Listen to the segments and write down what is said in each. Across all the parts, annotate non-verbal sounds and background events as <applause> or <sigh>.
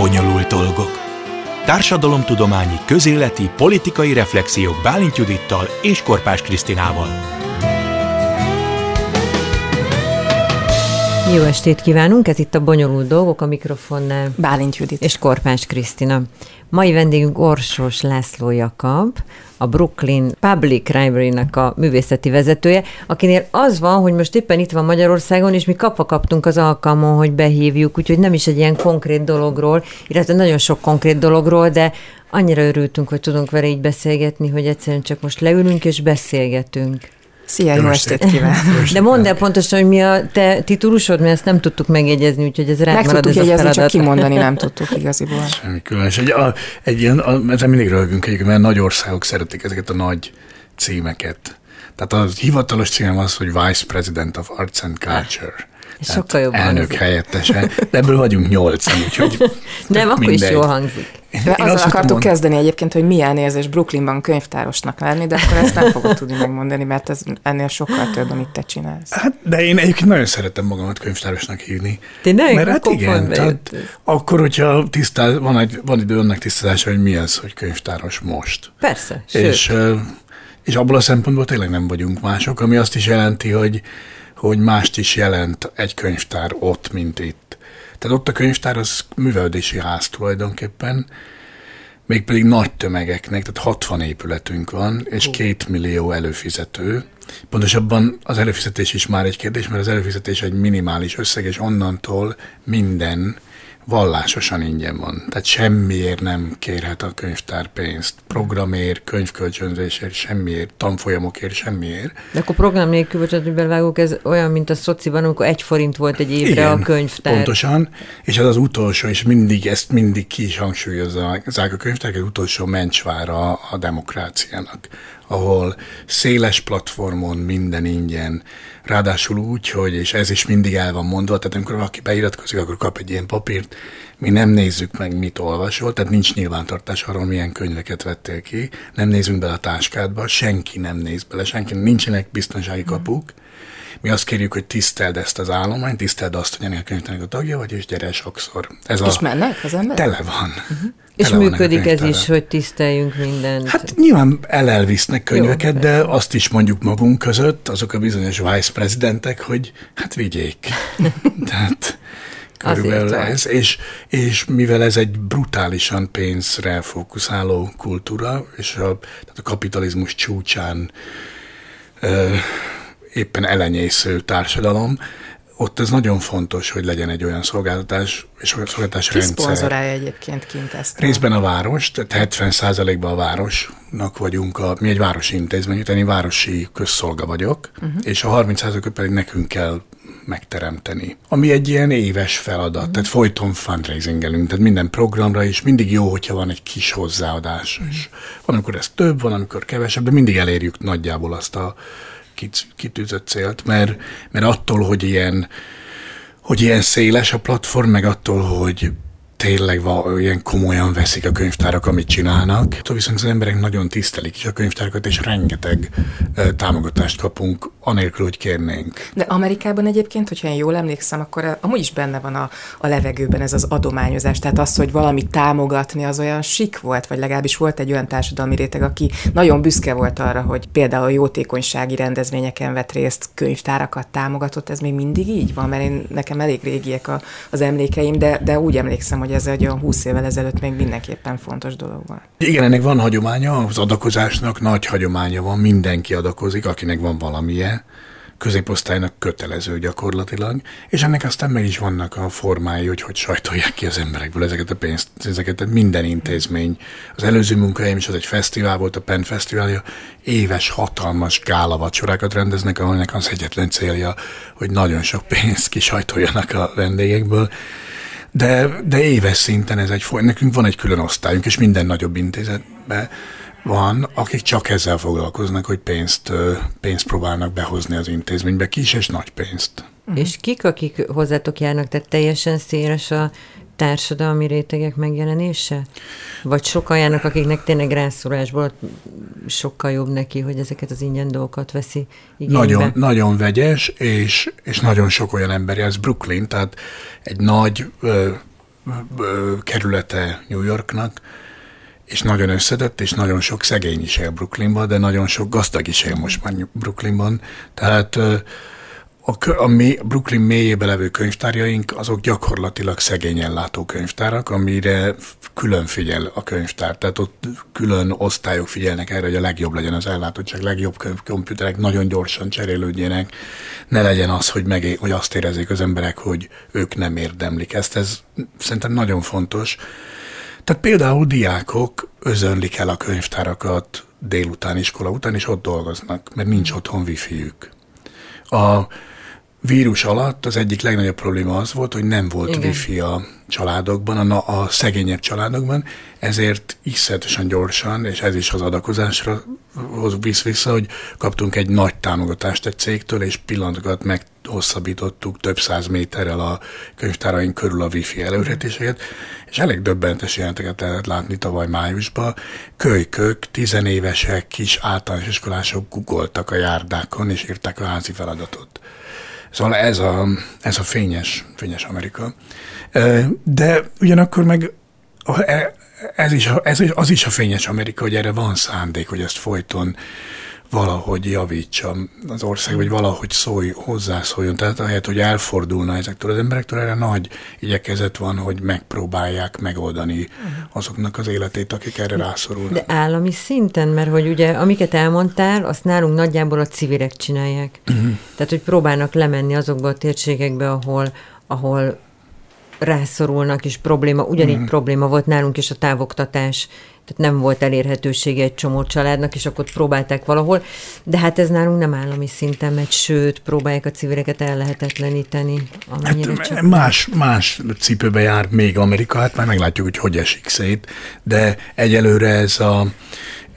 Bonyolult dolgok. Társadalomtudományi, közéleti, politikai reflexiók Bálint Judittal és Korpás Krisztinával. Jó estét kívánunk, ez itt a Bonyolult Dolgok a mikrofonnál. Bálint Judit. És Korpás Krisztina. Mai vendégünk Orsos László Jakab, a Brooklyn Public Library-nak a művészeti vezetője, akinél az van, hogy most éppen itt van Magyarországon, és mi kapva kaptunk az alkalmon, hogy behívjuk, úgyhogy nem is egy ilyen konkrét dologról, illetve nagyon sok konkrét dologról, de annyira örültünk, hogy tudunk vele így beszélgetni, hogy egyszerűen csak most leülünk és beszélgetünk. Szia, jó, jó estét kívánok! De mondd el pontosan, hogy mi a te titulusod, mert ezt nem tudtuk megjegyezni, úgyhogy ez rád Meg marad tudtuk ez jegyezni, a csak kimondani nem tudtuk igaziból. Semmi különös. Egy, a, egy ilyen, a, ezzel mindig röhögünk egyébként, mert nagy országok szeretik ezeket a nagy címeket. Tehát a hivatalos cím az, hogy Vice President of Arts and Culture. Ez sokkal jobb Elnök hangzik. helyettese, de ebből vagyunk nyolcan, úgyhogy <laughs> Nem, akkor is mindegy. jól hangzik. Én Azzal azt akartuk mondom, kezdeni egyébként, hogy milyen érzés Brooklynban könyvtárosnak lenni, de akkor ezt nem fogod tudni megmondani, mert ez ennél sokkal több, amit te csinálsz. Hát, de én egyébként nagyon szeretem magamat könyvtárosnak hívni. Tényleg? Mert hát Akkor igen, tehát akkor, hogyha tisztáz, van, egy, van idő önnek tisztázása, hogy mi az, hogy könyvtáros most. Persze, sőt. És, és abból a szempontból tényleg nem vagyunk mások, ami azt is jelenti, hogy, hogy mást is jelent egy könyvtár ott, mint itt. Tehát ott a könyvtár az művelődési ház tulajdonképpen, mégpedig nagy tömegeknek, tehát 60 épületünk van, és két millió előfizető. Pontosabban az előfizetés is már egy kérdés, mert az előfizetés egy minimális összeg, és onnantól minden vallásosan ingyen van. Tehát semmiért nem kérhet a könyvtár pénzt. Programért, könyvkölcsönzésért, semmiért, tanfolyamokért, semmiért. De akkor program nélkül, bocsánat, ez olyan, mint a szociban, amikor egy forint volt egy évre a könyvtár. pontosan. És az az utolsó, és mindig ezt mindig ki is hangsúlyozzák a könyvtár, az utolsó mencsvára a demokráciának, ahol széles platformon minden ingyen, ráadásul úgy, hogy, és ez is mindig el van mondva, tehát amikor valaki beiratkozik, akkor kap egy ilyen papírt, mi nem nézzük meg, mit olvasol, tehát nincs nyilvántartás arról, milyen könyveket vettél ki, nem nézünk bele a táskádba, senki nem néz bele, senki, nincsenek biztonsági kapuk, mi azt kérjük, hogy tiszteld ezt az állományt, tiszteld azt, hogy ennek a könyvtárnak a tagja vagy, és gyere sokszor. Ez És a, mennek az emberek? Tele van. Uh-huh. És működik ez is, hogy tiszteljünk mindent. Hát nyilván elelvisznek könyveket, Jó, de azt is mondjuk magunk között, azok a bizonyos vice presidentek, hogy hát vigyék. <laughs> Tehát körülbelül ez, és, és mivel ez egy brutálisan pénzre fókuszáló kultúra, és a, tehát a kapitalizmus csúcsán ö, éppen elenyésző társadalom, ott ez nagyon fontos, hogy legyen egy olyan szolgáltatás és olyan szolgáltatás Ki rendszer. szponzorálja egyébként kint ezt? Részben a város, tehát 70%-ban a városnak vagyunk, a, mi egy városi intézmény, én városi közszolga vagyok, uh-huh. és a 30%-ot pedig nekünk kell megteremteni. Ami egy ilyen éves feladat, uh-huh. tehát folyton fundraisingelünk, tehát minden programra is mindig jó, hogyha van egy kis hozzáadás. Uh-huh. És van, amikor ez több, van, amikor kevesebb, de mindig elérjük nagyjából azt a kitűzött célt, mert, mert attól, hogy ilyen hogy ilyen széles a platform, meg attól, hogy tényleg va, ilyen komolyan veszik a könyvtárak, amit csinálnak. Attól viszont az emberek nagyon tisztelik is a könyvtárakat, és rengeteg támogatást kapunk, anélkül, hogy kérnénk. De Amerikában egyébként, hogyha én jól emlékszem, akkor a- amúgy is benne van a, a levegőben ez az adományozás. Tehát az, hogy valamit támogatni, az olyan sik volt, vagy legalábbis volt egy olyan társadalmi réteg, aki nagyon büszke volt arra, hogy például jótékonysági rendezvényeken vett részt, könyvtárakat támogatott. Ez még mindig így van, mert én, nekem elég régiek a, az emlékeim, de, de úgy emlékszem, hogy ez egy olyan 20 évvel ezelőtt még mindenképpen fontos dolog volt. Igen, ennek van hagyománya, az adakozásnak nagy hagyománya van, mindenki adakozik, akinek van valamilyen, középosztálynak kötelező gyakorlatilag, és ennek aztán meg is vannak a formái, hogy hogy sajtolják ki az emberekből ezeket a pénzt, ezeket tehát minden intézmény. Az előző munkahelyem is az egy fesztivál volt, a Penn Fesztiválja, éves hatalmas gála vacsorákat rendeznek, ennek az egyetlen célja, hogy nagyon sok pénzt kisajtoljanak a vendégekből, de, de éves szinten ez egy foly. Nekünk van egy külön osztályunk, és minden nagyobb intézetben van, akik csak ezzel foglalkoznak, hogy pénzt, pénzt próbálnak behozni az intézménybe, kis és nagy pénzt. És kik, akik hozzátok járnak, tehát teljesen széles a társadalmi rétegek megjelenése? Vagy sokan járnak, akiknek tényleg rászólásból sokkal jobb neki, hogy ezeket az ingyen dolgokat veszi igénybe? Nagyon, nagyon vegyes, és, és nagyon sok olyan ember, ez Brooklyn, tehát egy nagy ö, kerülete New Yorknak, és nagyon összetett, és nagyon sok szegény is él Brooklynban, de nagyon sok gazdag is él most már Brooklynban. Tehát a, a mély, Brooklyn mélyébe levő könyvtárjaink, azok gyakorlatilag szegényen látó könyvtárak, amire külön figyel a könyvtár. Tehát ott külön osztályok figyelnek erre, hogy a legjobb legyen az ellátottság, legjobb komputerek nagyon gyorsan cserélődjenek, ne legyen az, hogy, meg, hogy azt érezzék az emberek, hogy ők nem érdemlik ezt. Ez szerintem nagyon fontos. Tehát például diákok özönlik el a könyvtárakat délután, iskola után, és ott dolgoznak, mert nincs otthon wifi-jük. A vírus alatt az egyik legnagyobb probléma az volt, hogy nem volt Igen. wifi a családokban, a, a szegényebb családokban, ezért iszonyatosan gyorsan, és ez is az adakozásra hoz visz vissza, hogy kaptunk egy nagy támogatást egy cégtől, és pillanatokat meghosszabbítottuk több száz méterrel a könyvtáraink körül a wifi előretéseket, és elég döbbentes jelenteket lehet látni tavaly májusban. Kölykök, tizenévesek, kis általános iskolások googoltak a járdákon, és írták a házi feladatot. Szóval ez a, ez a fényes, fényes Amerika. De ugyanakkor meg e, ez is, ez az is a fényes Amerika, hogy erre van szándék, hogy ezt folyton valahogy javítsa az ország, vagy valahogy szólj, hozzászóljon. Tehát ahelyett, hogy elfordulna ezektől az emberektől, erre nagy igyekezet van, hogy megpróbálják megoldani azoknak az életét, akik erre rászorulnak. De állami szinten, mert hogy ugye amiket elmondtál, azt nálunk nagyjából a civilek csinálják. Uh-huh. Tehát, hogy próbálnak lemenni azokba a térségekbe, ahol, ahol rászorulnak, és probléma, ugyanígy mm. probléma volt nálunk is a távoktatás, tehát nem volt elérhetősége egy csomó családnak, és akkor próbálták valahol, de hát ez nálunk nem állami szinten megy, sőt, próbálják a civileket ellehetetleníteni, amennyire hát, csak... Más, más cipőbe jár még Amerika, hát már meglátjuk, hogy hogy esik szét, de egyelőre ez a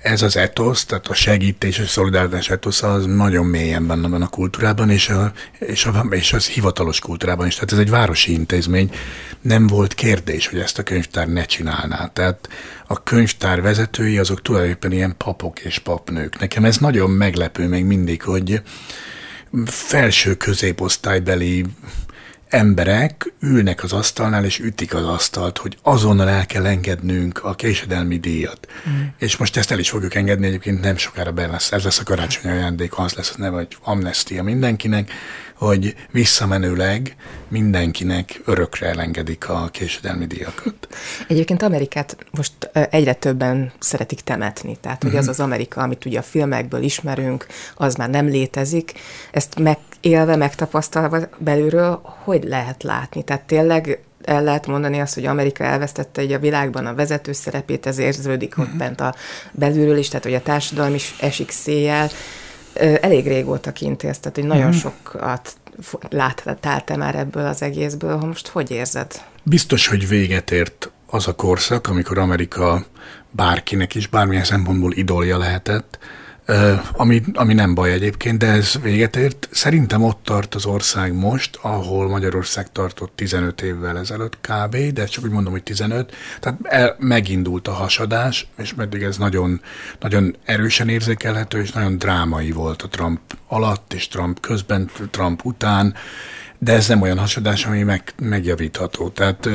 ez az etosz, tehát a segítés és szolidaritás etosz az nagyon mélyen benne van a kultúrában, és, a, és, a, és az hivatalos kultúrában is. Tehát ez egy városi intézmény. Nem volt kérdés, hogy ezt a könyvtár ne csinálná. Tehát a könyvtár vezetői azok tulajdonképpen ilyen papok és papnők. Nekem ez nagyon meglepő még mindig, hogy felső középosztálybeli emberek ülnek az asztalnál, és ütik az asztalt, hogy azonnal el kell engednünk a késedelmi díjat. Mm. És most ezt el is fogjuk engedni, egyébként nem sokára be lesz. Ez lesz a karácsonyi ajándék, az lesz a neve, hogy amnestia mindenkinek, hogy visszamenőleg mindenkinek örökre elengedik a késedelmi díjakat. Egyébként Amerikát most egyre többen szeretik temetni, tehát hogy az mhm. az Amerika, amit ugye a filmekből ismerünk, az már nem létezik. Ezt megélve, megtapasztalva belülről, hogy lehet látni? Tehát tényleg el lehet mondani azt, hogy Amerika elvesztette egy a világban a vezető szerepét, ez érződik ott mhm. bent a belülről is, tehát hogy a társadalom is esik széjjel elég régóta kintéz, tehát hogy nagyon mm. sokat láttál te már ebből az egészből, most hogy érzed? Biztos, hogy véget ért az a korszak, amikor Amerika bárkinek is bármilyen szempontból idolja lehetett, ami, ami nem baj egyébként, de ez véget ért. Szerintem ott tart az ország most, ahol Magyarország tartott 15 évvel ezelőtt kb., de csak úgy mondom, hogy 15. Tehát el, megindult a hasadás, és meddig ez nagyon, nagyon erősen érzékelhető, és nagyon drámai volt a Trump alatt, és Trump közben, Trump után, de ez nem olyan hasadás, ami meg, megjavítható. Tehát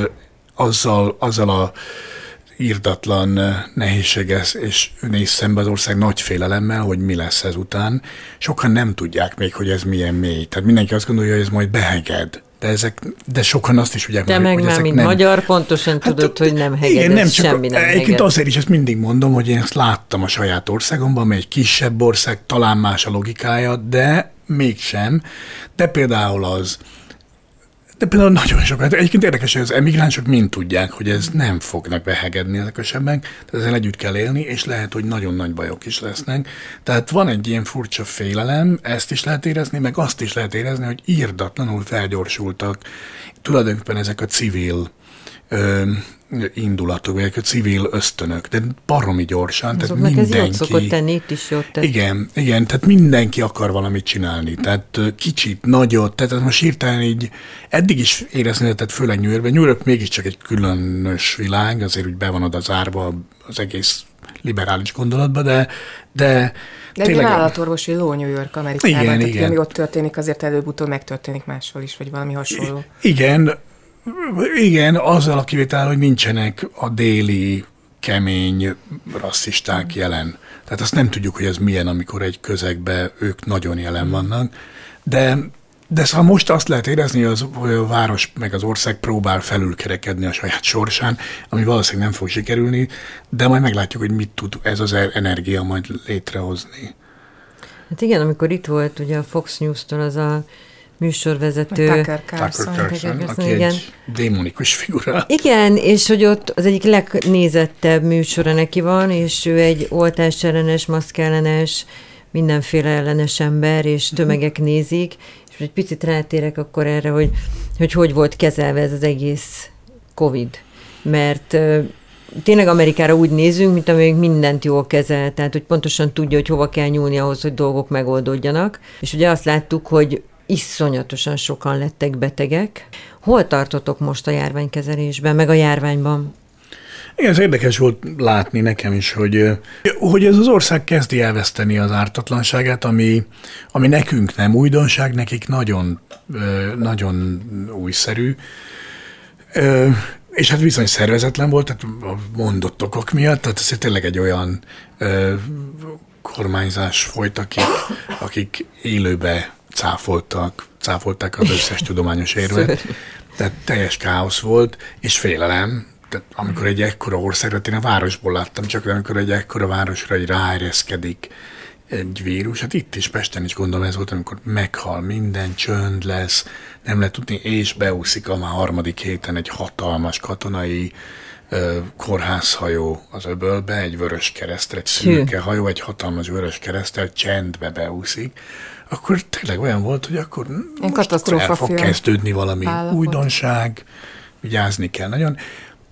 azzal, azzal a írdatlan nehézség ez, és néz szembe az ország nagy félelemmel, hogy mi lesz ezután. Sokan nem tudják még, hogy ez milyen mély. Tehát mindenki azt gondolja, hogy ez majd beheged. De, ezek, de sokan azt is ugye Te meg hogy már, mint nem... magyar, pontosan hát, tudod, hogy nem heged, igen, nem csak semmi nem Egyébként azért is ezt mindig mondom, hogy én ezt láttam a saját országomban, amely egy kisebb ország, talán más a logikája, de mégsem. De például az, de például nagyon sokat. Egyébként érdekes, hogy az emigránsok mind tudják, hogy ez nem fognak behegedni ezek a sebek, tehát ezzel együtt kell élni, és lehet, hogy nagyon nagy bajok is lesznek. Tehát van egy ilyen furcsa félelem, ezt is lehet érezni, meg azt is lehet érezni, hogy írdatlanul felgyorsultak tulajdonképpen ezek a civil ö, indulatok, vagy civil ösztönök, de baromi gyorsan. Azoknak tehát mindenki, ez jót szokott tenni, itt is jót tett. Igen, igen, tehát mindenki akar valamit csinálni, tehát kicsit, nagyot, tehát most hirtelen így, eddig is érezni lehetett, főleg New Yorkben, New York mégiscsak egy különös világ, azért úgy be van oda zárva az egész liberális gondolatba, de, de de egy állatorvosi ló New York Amerikában, igen, tehát igen. ami ott történik, azért előbb-utóbb megtörténik máshol is, vagy valami hasonló. Igen, Igen, azzal a kivétel, hogy nincsenek a déli kemény rasszisták jelen. Tehát azt nem tudjuk, hogy ez milyen, amikor egy közegbe ők nagyon jelen vannak. De de szóval most azt lehet érezni, az, hogy a város meg az ország próbál felülkerekedni a saját sorsán, ami valószínűleg nem fog sikerülni, de majd meglátjuk, hogy mit tud ez az energia majd létrehozni. Hát igen, amikor itt volt ugye a Fox News-tól az a műsorvezető. Tucker Carlson. Tucker Carlson, aki igen. egy démonikus figura. Igen, és hogy ott az egyik legnézettebb műsora neki van, és ő egy oltásellenes, maszkellenes, mindenféle ellenes ember, és mhm. tömegek nézik, és egy picit rátérek akkor erre, hogy hogy, hogy volt kezelve ez az egész COVID. Mert tényleg Amerikára úgy nézünk, mint amelyik mindent jól kezel, tehát hogy pontosan tudja, hogy hova kell nyúlni ahhoz, hogy dolgok megoldódjanak. És ugye azt láttuk, hogy iszonyatosan sokan lettek betegek. Hol tartotok most a járványkezelésben, meg a járványban? Igen, ez érdekes volt látni nekem is, hogy, hogy ez az ország kezdi elveszteni az ártatlanságát, ami, ami nekünk nem újdonság, nekik nagyon, nagyon újszerű. És hát bizony szervezetlen volt, tehát mondott okok miatt, tehát ez tényleg egy olyan kormányzás folyt, akik, akik élőbe cáfoltak, cáfolták az összes tudományos érvet. Tehát teljes káosz volt, és félelem, tehát amikor egy ekkora országra, én a városból láttam, csak amikor egy ekkora városra egy ráereszkedik egy vírus, hát itt is, Pesten is gondolom ez volt, amikor meghal minden, csönd lesz, nem lehet tudni, és beúszik a már harmadik héten egy hatalmas katonai kórházhajó az öbölbe, egy vörös keresztre, egy szürke hajó, egy hatalmas vörös keresztel csendbe beúszik, akkor tényleg olyan volt, hogy akkor, most akkor el fog kezdődni valami állapot. újdonság, vigyázni kell nagyon.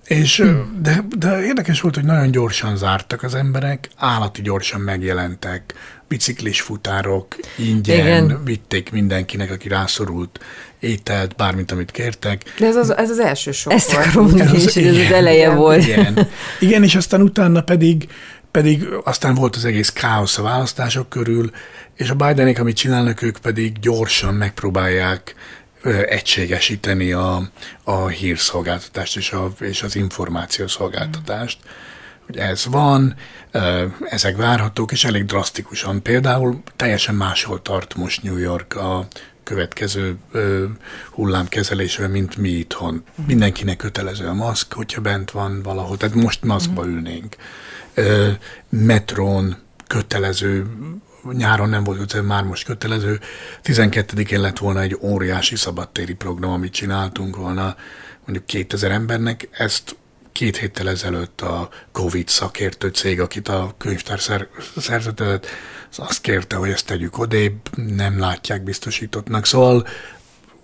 És, hmm. de, de érdekes volt, hogy nagyon gyorsan zártak az emberek, állati gyorsan megjelentek, biciklis futárok ingyen Igen. vitték mindenkinek, aki rászorult ételt, bármint amit kértek. De ez az, ez az első sok Ezt akarom mondani, ez, az, ez az eleje igen, volt. Igen. <laughs> igen, és aztán utána pedig pedig aztán volt az egész káosz a választások körül, és a Bidenék, amit csinálnak, ők pedig gyorsan megpróbálják egységesíteni a, a hírszolgáltatást és, a, és az információszolgáltatást. Hogy ez van, ezek várhatók, és elég drasztikusan. Például teljesen máshol tart most New York a következő ö, hullámkezelésre, mint mi itthon. Mindenkinek kötelező a maszk, hogyha bent van valahol, tehát most maszkba ülnénk. Ö, metrón kötelező nyáron nem volt kötelező, már most kötelező. 12-én lett volna egy óriási szabadtéri program, amit csináltunk volna mondjuk 2000 embernek, ezt két héttel ezelőtt a Covid szakértő cég, akit a könyvtár szer- szerzetett, azt kérte, hogy ezt tegyük odébb, nem látják biztosítottnak. Szóval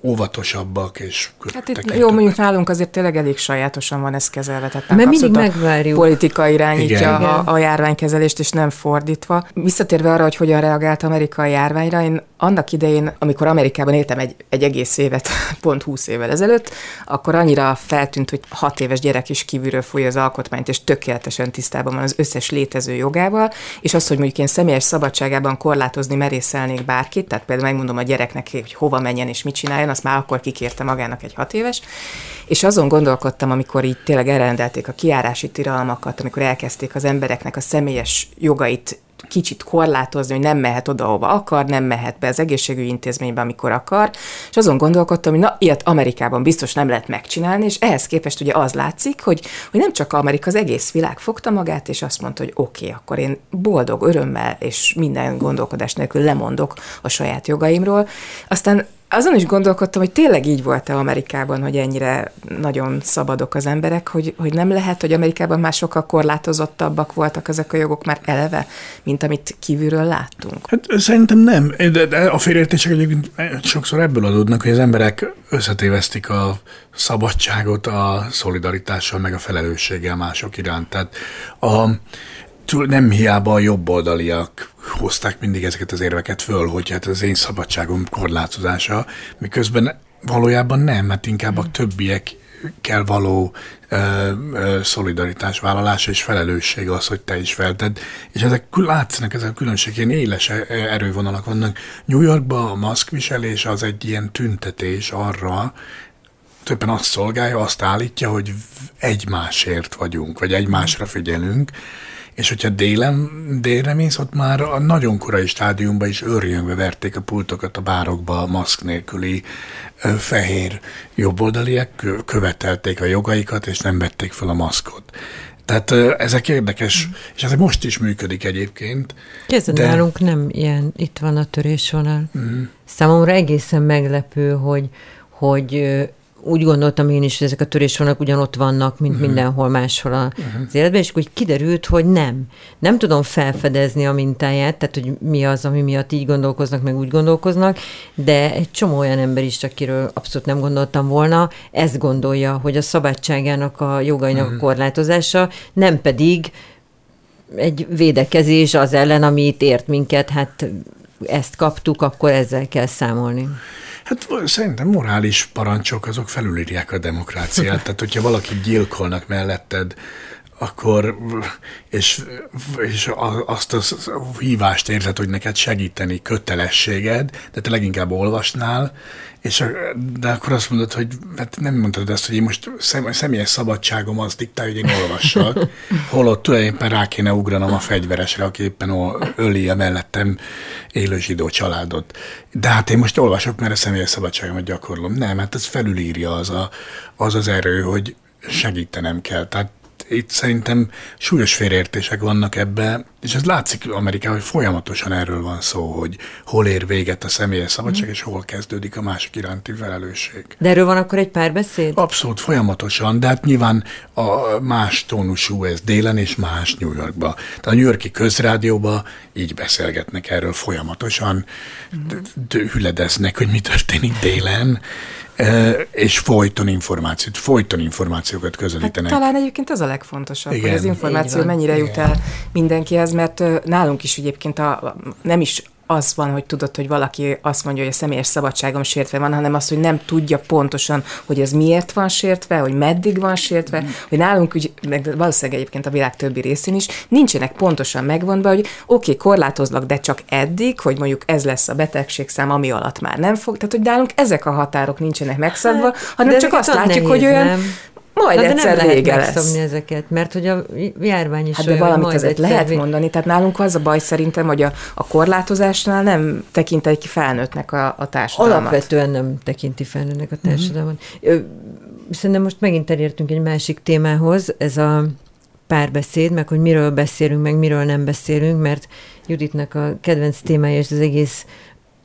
óvatosabbak és Hát itt jó, mondjuk nálunk azért tényleg elég sajátosan van ez kezelve, tehát nem Mert mindig megvárjuk. politika irányítja Igen. a, a járványkezelést, és nem fordítva. Visszatérve arra, hogy hogyan reagált Amerika a járványra, én annak idején, amikor Amerikában éltem egy, egy egész évet, <laughs> pont 20 évvel ezelőtt, akkor annyira feltűnt, hogy hat éves gyerek is kívülről fújja az alkotmányt, és tökéletesen tisztában van az összes létező jogával, és az, hogy mondjuk én személyes szabadságában korlátozni merészelnék bárkit, tehát például megmondom a gyereknek, hogy hova menjen és mit csináljon, azt már akkor kikérte magának egy hat éves, és azon gondolkodtam, amikor így tényleg elrendelték a kiárási tilalmakat, amikor elkezdték az embereknek a személyes jogait kicsit korlátozni, hogy nem mehet oda, ahova akar, nem mehet be az egészségügyi intézménybe, amikor akar, és azon gondolkodtam, hogy na, ilyet Amerikában biztos nem lehet megcsinálni, és ehhez képest ugye az látszik, hogy, hogy nem csak Amerika, az egész világ fogta magát, és azt mondta, hogy oké, okay, akkor én boldog, örömmel és minden gondolkodás nélkül lemondok a saját jogaimról. Aztán azon is gondolkodtam, hogy tényleg így volt-e Amerikában, hogy ennyire nagyon szabadok az emberek, hogy, hogy nem lehet, hogy Amerikában már sokkal korlátozottabbak voltak ezek a jogok már eleve, mint amit kívülről láttunk. Hát szerintem nem, de, a félértések egyébként sokszor ebből adódnak, hogy az emberek összetévesztik a szabadságot a szolidaritással, meg a felelősséggel mások iránt. Tehát a, nem hiába a jobboldaliak hozták mindig ezeket az érveket föl, hogy hát az én szabadságom korlátozása, miközben valójában nem, mert inkább a többiek kell való ö, ö, szolidaritás vállalása és felelősség az, hogy te is felted. És ezek látszanak, ezek a különbség, ilyen éles erővonalak vannak. New Yorkban a maszkviselés az egy ilyen tüntetés arra, legtöbben azt szolgálja, azt állítja, hogy egymásért vagyunk, vagy egymásra figyelünk, és hogyha délen, délre mész, ott már a nagyon korai stádiumban is őrjöngve verték a pultokat a bárokba a maszk nélküli fehér jobboldaliek, követelték a jogaikat, és nem vették fel a maszkot. Tehát ezek érdekes, mm. és ez most is működik egyébként. Kezdve de... nálunk nem ilyen, itt van a törésvonal. Mm. Számomra egészen meglepő, hogy, hogy úgy gondoltam én is, hogy ezek a törésvonalak ugyanott vannak, mint uh-huh. mindenhol máshol az uh-huh. életben, és úgy kiderült, hogy nem. Nem tudom felfedezni a mintáját, tehát hogy mi az, ami miatt így gondolkoznak, meg úgy gondolkoznak, de egy csomó olyan ember is, akiről abszolút nem gondoltam volna, ezt gondolja, hogy a szabadságának, a jogainak uh-huh. a korlátozása, nem pedig egy védekezés az ellen, ami itt ért minket, hát ezt kaptuk, akkor ezzel kell számolni. Hát szerintem morális parancsok azok felülírják a demokráciát. Tehát, hogyha valaki gyilkolnak melletted, akkor, és, és azt a hívást érzed, hogy neked segíteni kötelességed, de te leginkább olvasnál, és, de akkor azt mondod, hogy hát nem mondtad ezt, hogy én most szem, személyes szabadságom az diktálja, hogy én olvassak, <laughs> holott tulajdonképpen rá kéne ugranom a fegyveresre, aki éppen öli a mellettem élő zsidó családot. De hát én most olvasok, mert a személyes szabadságomat gyakorlom. Nem, hát ez felülírja az a, az, az erő, hogy segítenem kell. Tehát itt szerintem súlyos félreértések vannak ebbe, és ez látszik Amerikában, hogy folyamatosan erről van szó, hogy hol ér véget a személyes szabadság, mm. és hol kezdődik a másik iránti felelősség. De erről van akkor egy párbeszéd? Abszolút, folyamatosan, de hát nyilván a más tónusú ez délen és más New Yorkba. Tehát a New Yorki közrádióban így beszélgetnek erről folyamatosan, mm. hüledeznek, hogy mi történik délen, és folyton információt, folyton információkat közelítenek. Hát, talán egyébként az a legfontosabb, Igen. hogy az információ mennyire Igen. jut el mindenkihez, mert nálunk is egyébként a, nem is az van, hogy tudod, hogy valaki azt mondja, hogy a személyes szabadságom sértve van, hanem az, hogy nem tudja pontosan, hogy ez miért van sértve, hogy meddig van sértve, mm. hogy nálunk, úgy, meg valószínűleg egyébként a világ többi részén is, nincsenek pontosan megvonva, hogy oké, okay, korlátozlak, de csak eddig, hogy mondjuk ez lesz a betegségszám, ami alatt már nem fog. Tehát, hogy nálunk ezek a határok nincsenek megszabva, hát, hanem csak azt látjuk, nehéz, hogy olyan nem? Majd Na, egyszer de nem vége lehet lesz. ezeket, mert hogy a járvány is Hát de valamit azért lehet vég... mondani. Tehát nálunk az a baj szerintem, hogy a, a korlátozásnál nem tekint ki felnőttnek a, a társadalmat. Alapvetően nem tekinti felnőttnek a mhm. társadalmat. Mm-hmm. Szerintem most megint elértünk egy másik témához, ez a párbeszéd, meg hogy miről beszélünk, meg miről nem beszélünk, mert Juditnak a kedvenc témája, és az egész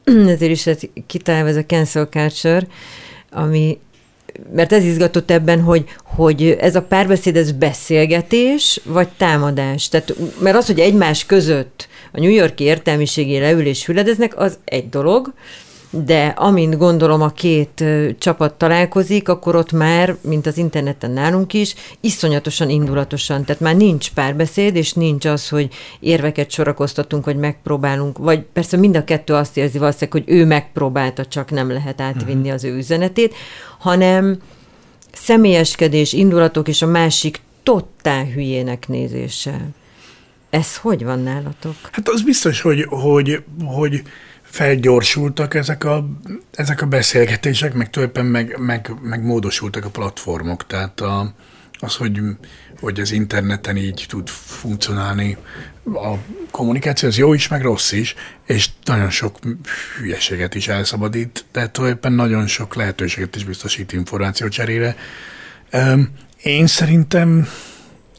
<clears throat> ezért is kitálva ez a cancel culture, ami mert ez izgatott ebben, hogy, hogy ez a párbeszéd, ez beszélgetés, vagy támadás. Tehát, mert az, hogy egymás között a New Yorki értelmiségi leül és hüledeznek, az egy dolog, de amint gondolom a két csapat találkozik, akkor ott már, mint az interneten nálunk is, iszonyatosan indulatosan, tehát már nincs párbeszéd, és nincs az, hogy érveket sorakoztatunk, vagy megpróbálunk, vagy persze mind a kettő azt érzi valószínűleg, hogy ő megpróbálta, csak nem lehet átvinni uh-huh. az ő üzenetét, hanem személyeskedés, indulatok, és a másik totál hülyének nézése. Ez hogy van nálatok? Hát az biztos, hogy, hogy, hogy felgyorsultak ezek a, ezek a beszélgetések, meg tulajdonképpen meg, meg, meg módosultak a platformok. Tehát a, az, hogy, hogy az interneten így tud funkcionálni a kommunikáció, az jó is, meg rossz is, és nagyon sok hülyeséget is elszabadít, de tulajdonképpen nagyon sok lehetőséget is biztosít információ cserére. Én szerintem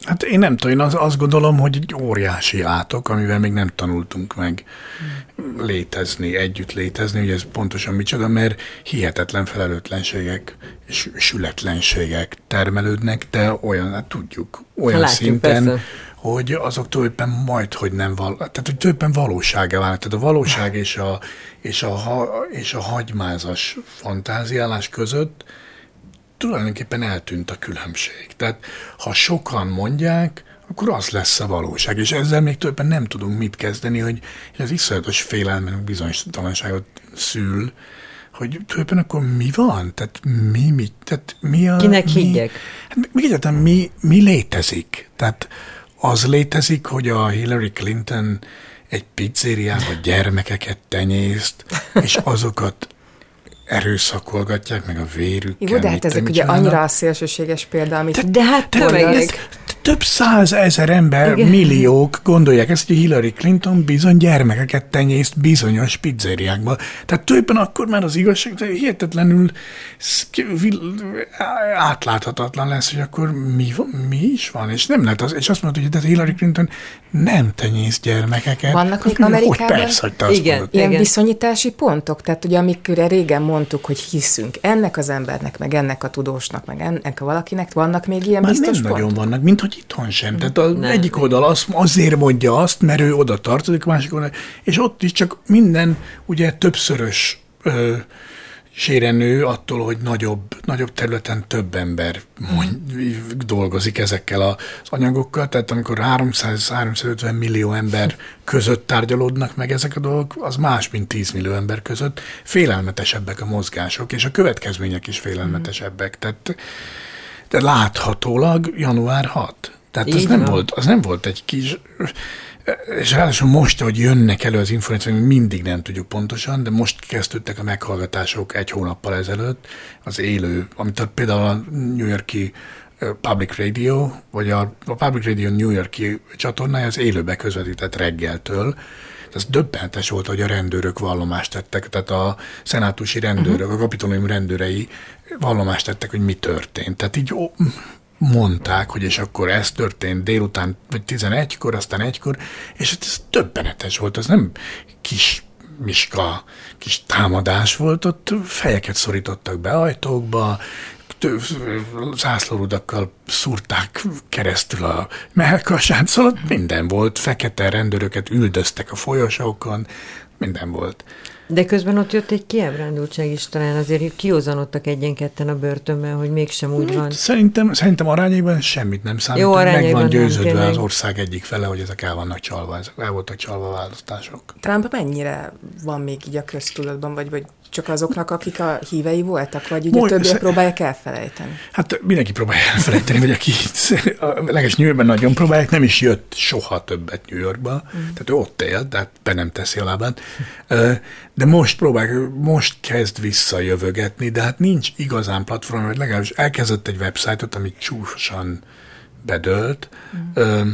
Hát én nem tudom, én az, azt gondolom, hogy egy óriási átok, amivel még nem tanultunk meg létezni, együtt létezni, hogy ez pontosan micsoda, mert hihetetlen felelőtlenségek és sületlenségek termelődnek, de olyan, hát tudjuk, olyan Látjuk, szinten, persze. hogy azok tulajdonképpen majd, hogy nem val, tehát hogy tulajdonképpen valóságá válnak. Tehát a valóság és a, és a, és a hagymázas fantáziálás között tulajdonképpen eltűnt a különbség. Tehát ha sokan mondják, akkor az lesz a valóság. És ezzel még többen nem tudunk mit kezdeni, hogy ez iszonyatos félelmen bizonytalanságot szül, hogy tulajdonképpen akkor mi van? Tehát mi, mi, tehát mi a... Kinek mi, higgyek? Hát mi, mi, mi, mi létezik? Tehát az létezik, hogy a Hillary Clinton egy pizzériába gyermekeket tenyészt, és azokat erőszakolgatják, meg a vérükkel. Jó, de hát ezek ugye annyira a szélsőséges példa, amit... De hát tömegek több százezer ember, Igen. milliók gondolják ezt, hogy Hillary Clinton bizony gyermekeket tenyészt bizonyos pizzériákba. Tehát tulajdonképpen akkor már az igazság hihetetlenül átláthatatlan lesz, hogy akkor mi, mi is van, és nem lehet az, és azt mondod, hogy de Hillary Clinton nem tenyész gyermekeket. Vannak még Amerikában hogy persze, hogy te azt igen, ilyen igen. viszonyítási pontok, tehát ugye amikre régen mondtuk, hogy hiszünk ennek az embernek, meg ennek a tudósnak, meg ennek a valakinek, vannak még ilyen Már biztos nem pontok? nagyon vannak, mint hogy itthon sem. Tehát az nem. egyik oldal az, azért mondja azt, mert ő oda tartozik, másik oldal, és ott is csak minden ugye többszörös ö, sérenő attól, hogy nagyobb, nagyobb területen több ember mond, dolgozik ezekkel az anyagokkal, tehát amikor 300-350 millió ember között tárgyalódnak meg ezek a dolgok, az más, mint 10 millió ember között. Félelmetesebbek a mozgások, és a következmények is félelmetesebbek. Tehát, de láthatólag január 6. Tehát az nem, volt, az nem volt egy kis... És ráadásul most, hogy jönnek elő az információk, mindig nem tudjuk pontosan, de most kezdődtek a meghallgatások egy hónappal ezelőtt, az élő, amit például a New Yorki Public Radio, vagy a, a Public Radio New Yorki csatornája az élőbe közvetített reggeltől, ez döbbenetes volt, hogy a rendőrök vallomást tettek, tehát a szenátusi rendőrök, uh-huh. a kapitolium rendőrei vallomást tettek, hogy mi történt. Tehát így ó, mondták, hogy és akkor ez történt délután, vagy 11-kor, aztán egykor, és hát ez többenetes volt, az nem kis miska, kis támadás volt, ott fejeket szorítottak be ajtókba, zászlórudakkal szúrták keresztül a melkasát, szóval minden volt, fekete rendőröket üldöztek a folyosókon, minden volt. De közben ott jött egy kiábrándultság is, talán azért kiózanodtak egyen-ketten a börtönben, hogy mégsem úgy van. Szerintem, szerintem arányaiban semmit nem számít. Jó, meg van győződve nem, az ország egyik fele, hogy ezek el vannak csalva, ezek el voltak csalva a választások. Trump mennyire van még így a köztudatban, vagy, vagy csak azoknak, akik a hívei voltak, vagy ugye Most, többiek próbálják elfelejteni? Hát mindenki próbálja elfelejteni, vagy aki a leges New Yorkban nagyon próbálják, nem is jött soha többet New Yorkba, mm. tehát ő ott él, tehát be nem teszi a lábát. De most próbál, most kezd visszajövögetni, de hát nincs igazán platform, vagy legalábbis elkezdett egy websájtot, ami csúfosan bedölt. Mm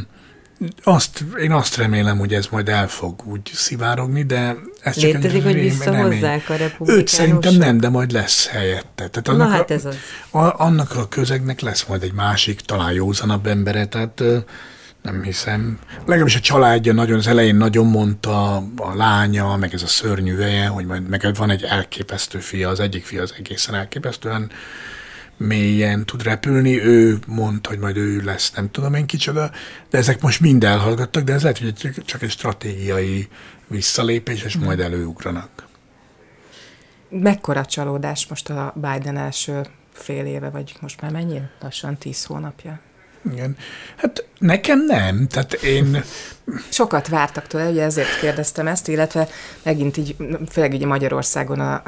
azt, én azt remélem, hogy ez majd el fog úgy szivárogni, de ez csak Létezik, egy hogy visszahozzák a republikánusok? Őt szerintem nem, de majd lesz helyette. Tehát annak, Na hát ez az. A, annak a közegnek lesz majd egy másik, talán józanabb embere, tehát nem hiszem. Legalábbis a családja nagyon, az elején nagyon mondta a lánya, meg ez a szörnyű veje, hogy majd meg van egy elképesztő fia, az egyik fia az egészen elképesztően mélyen tud repülni, ő mondta, hogy majd ő lesz, nem tudom én kicsoda, de ezek most mind elhallgattak, de ez lehet, hogy csak egy stratégiai visszalépés, és majd előugranak. Mekkora csalódás most a Biden első fél éve, vagy most már mennyi? Lassan tíz hónapja. Igen. Hát nekem nem. Tehát én... Sokat vártak tőle, ugye ezért kérdeztem ezt, illetve megint így, főleg ugye Magyarországon a,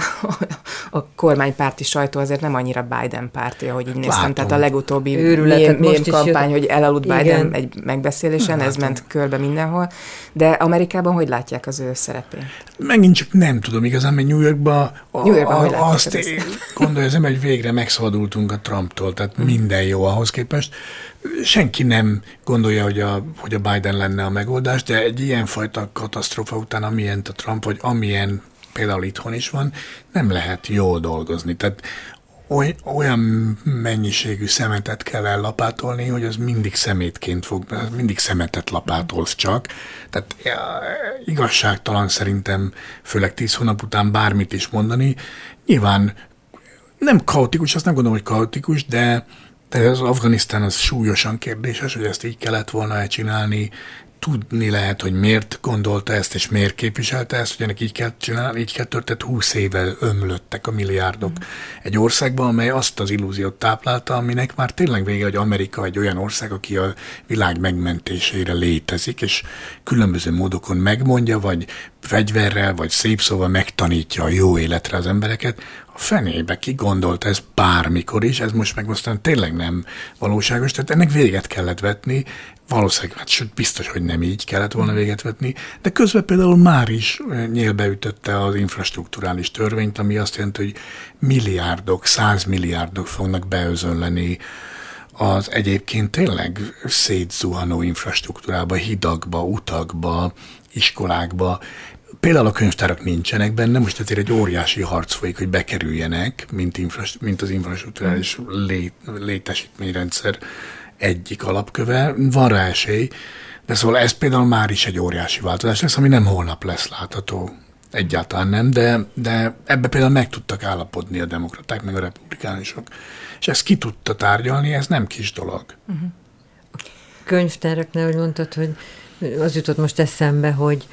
a kormánypárti sajtó azért nem annyira Biden párti, ahogy így néztem. Látom. Tehát a legutóbbi mém, mém kampány, hogy elaludt Igen. Biden egy megbeszélésen, ez ment körbe mindenhol. De Amerikában hogy látják az ő szerepét? Megint csak nem tudom igazán, mert New Yorkban, a, New Yorkban a, azt gondolja, hogy végre megszabadultunk a Trumptól, tehát minden jó ahhoz képest senki nem gondolja, hogy a, hogy a Biden lenne a megoldás, de egy ilyenfajta katasztrófa után, amilyen a Trump, vagy amilyen például itthon is van, nem lehet jól dolgozni. Tehát oly, olyan mennyiségű szemetet kell ellapátolni, hogy az mindig szemétként fog, mindig szemetet lapátolsz csak. Tehát ja, igazságtalan szerintem, főleg tíz hónap után bármit is mondani. Nyilván nem kaotikus, azt nem gondolom, hogy kaotikus, de de az Afganisztán az súlyosan kérdéses, hogy ezt így kellett volna elcsinálni, tudni lehet, hogy miért gondolta ezt, és miért képviselte ezt, hogy ennek így kell csinálni, így kell történt, 20 éve ömlöttek a milliárdok mm. egy országban, amely azt az illúziót táplálta, aminek már tényleg vége, hogy Amerika egy olyan ország, aki a világ megmentésére létezik, és különböző módokon megmondja, vagy fegyverrel, vagy szép szóval megtanítja a jó életre az embereket, a fenébe, ki gondolt ez bármikor is, ez most meg aztán tényleg nem valóságos, tehát ennek véget kellett vetni, valószínűleg, hát sőt, biztos, hogy nem így kellett volna véget vetni, de közben például már is nyílbeütötte az infrastruktúrális törvényt, ami azt jelenti, hogy milliárdok, százmilliárdok fognak beözönleni az egyébként tényleg szétzuhanó infrastruktúrába, hidakba, utakba, iskolákba, Például a könyvtárak nincsenek benne, most ezért egy óriási harc folyik, hogy bekerüljenek, mint, infras, mint az infrastruktúrális lé, létesítményrendszer egyik alapköve. Van rá esély, de szóval ez például már is egy óriási változás lesz, ami nem holnap lesz látható. Egyáltalán nem, de, de ebbe például meg tudtak állapodni a demokraták, meg a republikánusok. És ezt ki tudta tárgyalni, ez nem kis dolog. Uh-huh. Könyvtáraknál, hogy mondtad, hogy az jutott most eszembe, hogy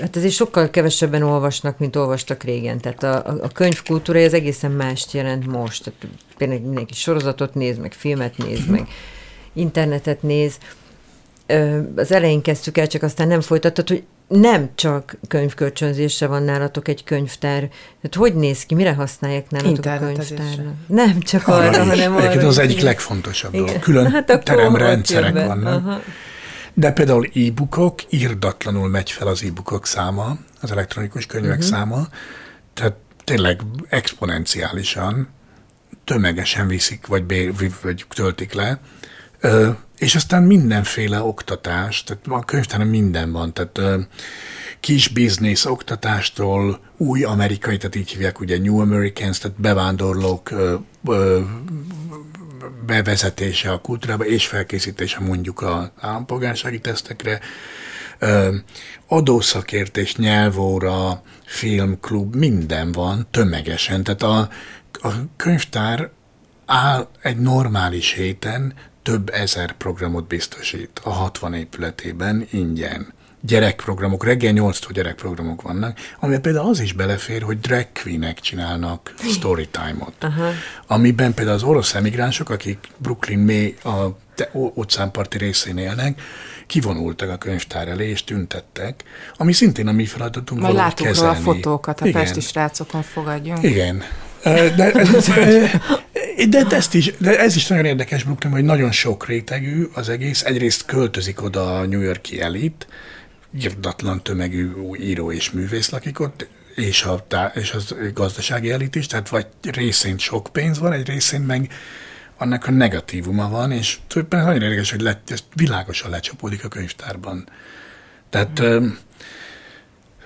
hát ezért sokkal kevesebben olvasnak, mint olvastak régen. Tehát a, a könyvkultúra az egészen mást jelent most. Tehát például mindenki sorozatot néz, meg filmet néz, meg internetet néz. Az elején kezdtük el, csak aztán nem folytattad, hogy nem csak könyvkölcsönzésre van nálatok egy könyvtár. Tehát hogy néz ki, mire használják nálatok a könyvtárra? Nem csak arra, arra hanem arra. Az egyik legfontosabb dolog. Külön hát teremrendszerek vannak. Aha. De például e-bookok, írdatlanul megy fel az e-bookok száma, az elektronikus könyvek uh-huh. száma, tehát tényleg exponenciálisan, tömegesen viszik, vagy, bé, vagy töltik le, ö, és aztán mindenféle oktatás, tehát a könyvtáron minden van, tehát ö, kis biznisz oktatástól, új amerikai, tehát így hívják ugye New Americans, tehát bevándorlók ö, ö, bevezetése a kultúrába és felkészítése mondjuk az állampolgársági tesztekre, adószakértés, nyelvóra, filmklub, minden van tömegesen. Tehát a, a könyvtár áll egy normális héten több ezer programot biztosít a 60 épületében ingyen gyerekprogramok, reggel 8-tól gyerekprogramok vannak, amiben például az is belefér, hogy drag queenek csinálnak storytime-ot. Aha. Amiben például az orosz emigránsok, akik Brooklyn mély a utcánparti részén élnek, kivonultak a könyvtár elé és tüntettek, ami szintén a mi feladatunk Majd látunk kezelni. a fotókat, a Igen. pesti srácokon fogadjunk. Igen. De, de, de, de, ezt is, de ez is nagyon érdekes, Brooklyn, hogy nagyon sok rétegű az egész. Egyrészt költözik oda a New Yorki elit, írdatlan tömegű író és művész lakik ott, és, a, és az gazdasági elit is, tehát vagy részén sok pénz van, egy részén meg annak a negatívuma van, és tulajdonképpen nagyon érdekes, hogy le, ez világosan lecsapódik a könyvtárban. Tehát mm. ö,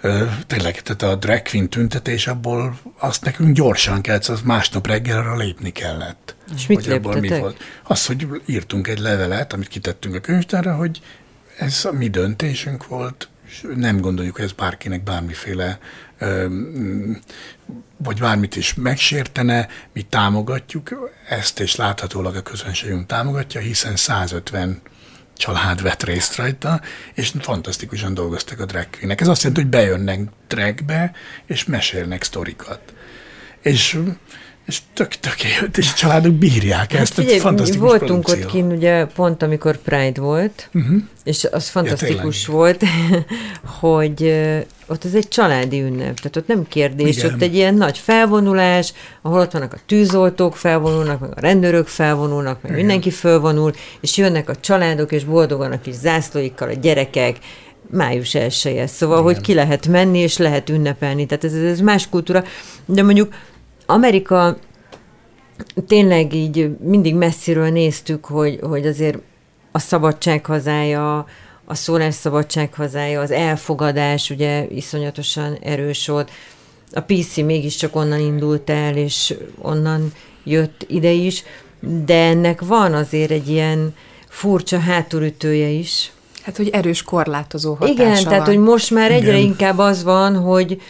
ö, tényleg, tehát a drag queen tüntetés, abból azt nekünk gyorsan kellett, az másnap reggelre lépni kellett. És mit abból mi volt. Az, hogy írtunk egy levelet, amit kitettünk a könyvtárra, hogy ez a mi döntésünk volt, és nem gondoljuk, ez bárkinek bármiféle vagy bármit is megsértene, mi támogatjuk ezt, és láthatólag a közönségünk támogatja, hiszen 150 család vett részt rajta, és fantasztikusan dolgoztak a drag Ez azt jelenti, hogy bejönnek dragbe, és mesélnek sztorikat. És és tök tökéletes, és a családok bírják hát ezt, figyelj, fantasztikus Voltunk produkció. ott kint ugye pont, amikor Pride volt, uh-huh. és az fantasztikus ja, volt, <laughs> hogy ott ez egy családi ünnep, tehát ott nem kérdés, Igen. ott egy ilyen nagy felvonulás, ahol ott vannak a tűzoltók felvonulnak, meg a rendőrök felvonulnak, meg Igen. mindenki felvonul, és jönnek a családok, és boldogan a kis zászlóikkal a gyerekek, május elsője, szóval, Igen. hogy ki lehet menni, és lehet ünnepelni, tehát ez, ez más kultúra, de mondjuk Amerika tényleg így mindig messziről néztük, hogy, hogy azért a szabadság hazája, a szólásszabadság hazája, az elfogadás ugye iszonyatosan erős volt. A PC mégiscsak onnan indult el, és onnan jött ide is, de ennek van azért egy ilyen furcsa hátulütője is. Hát, hogy erős korlátozó hatása Igen, van. tehát, hogy most már egyre Igen. inkább az van, hogy,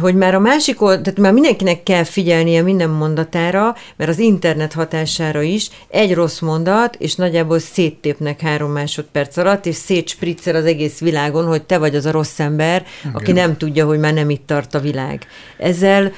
hogy már a másik old, tehát már mindenkinek kell figyelnie minden mondatára, mert az internet hatására is egy rossz mondat, és nagyjából széttépnek három másodperc alatt, és szétspriccel az egész világon, hogy te vagy az a rossz ember, Igen. aki nem tudja, hogy már nem itt tart a világ. Ezzel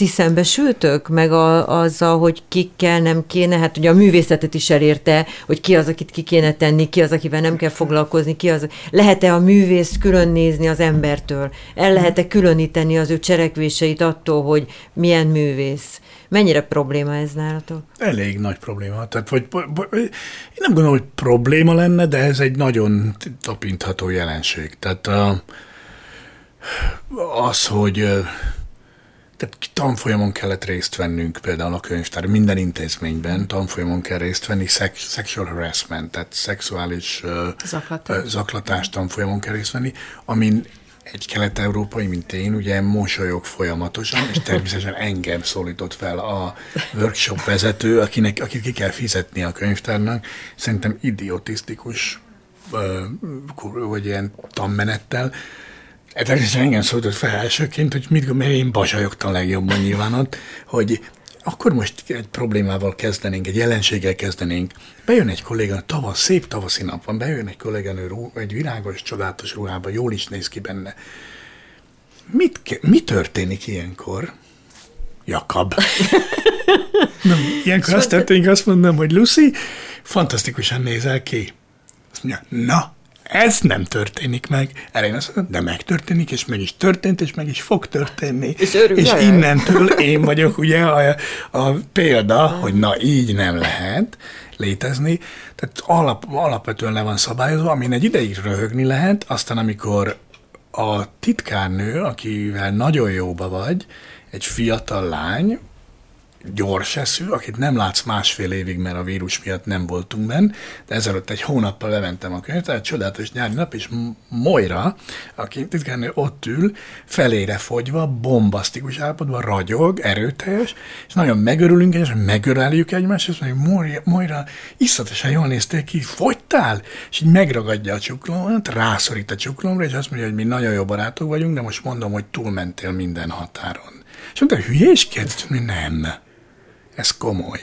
ti szembesültök, meg a, azzal, hogy kikkel nem kéne, hát ugye a művészetet is elérte, hogy ki az, akit ki kéne tenni, ki az, akivel nem kell foglalkozni, ki az, lehet-e a művészt külön nézni az embertől, el lehet-e különíteni az ő cselekvéseit attól, hogy milyen művész. Mennyire probléma ez nálatok? Elég nagy probléma. Tehát, vagy, én nem gondolom, hogy probléma lenne, de ez egy nagyon tapintható jelenség. Tehát az, hogy tehát tanfolyamon kellett részt vennünk például a könyvtár, minden intézményben tanfolyamon kell részt venni, sex, sexual harassment, tehát szexuális zaklatás. zaklatás tanfolyamon kell részt venni, amin egy kelet-európai, mint én, ugye mosolyog folyamatosan, és természetesen engem szólított fel a workshop vezető, akinek, akit ki kell fizetni a könyvtárnak. Szerintem idiotisztikus vagy ilyen tanmenettel. Természetesen engem szólított fel elsőként, hogy mit mert én basajogtam legjobban nyilván ott, hogy akkor most egy problémával kezdenénk, egy jelenséggel kezdenénk. Bejön egy kolléga, tavasz, szép tavaszi nap van, bejön egy kolléganő egy virágos, csodálatos ruhába, jól is néz ki benne. Mit, mi történik ilyenkor? Jakab. <laughs> Nem, ilyenkor azt történik, azt mondom, hogy Lucy, fantasztikusan nézel ki. Azt mondja, na, ez nem történik meg. Erre én azt mondom, de megtörténik, és meg is történt, és meg is fog történni. És, örül, és innentől én vagyok ugye a, a példa, hogy na így nem lehet létezni. Tehát alap, alapvetően le van szabályozva, amin egy ideig röhögni lehet, aztán amikor a titkárnő, akivel nagyon jóba vagy, egy fiatal lány, gyors eszű, akit nem látsz másfél évig, mert a vírus miatt nem voltunk benne, de ezelőtt egy hónappal leventem a tehát csodálatos nyári nap, és Moira, aki titkárnő ott ül, felére fogyva, bombasztikus állapotban, ragyog, erőteljes, és nagyon megörülünk, és megöreljük egymást, és mondjuk, Moira, Moira iszatosan jól néztél ki, fogytál? És így megragadja a csuklómat, rászorít a csuklomra, és azt mondja, hogy mi nagyon jó barátok vagyunk, de most mondom, hogy túlmentél minden határon. És mondta, hülyéskedsz? Nem ez komoly.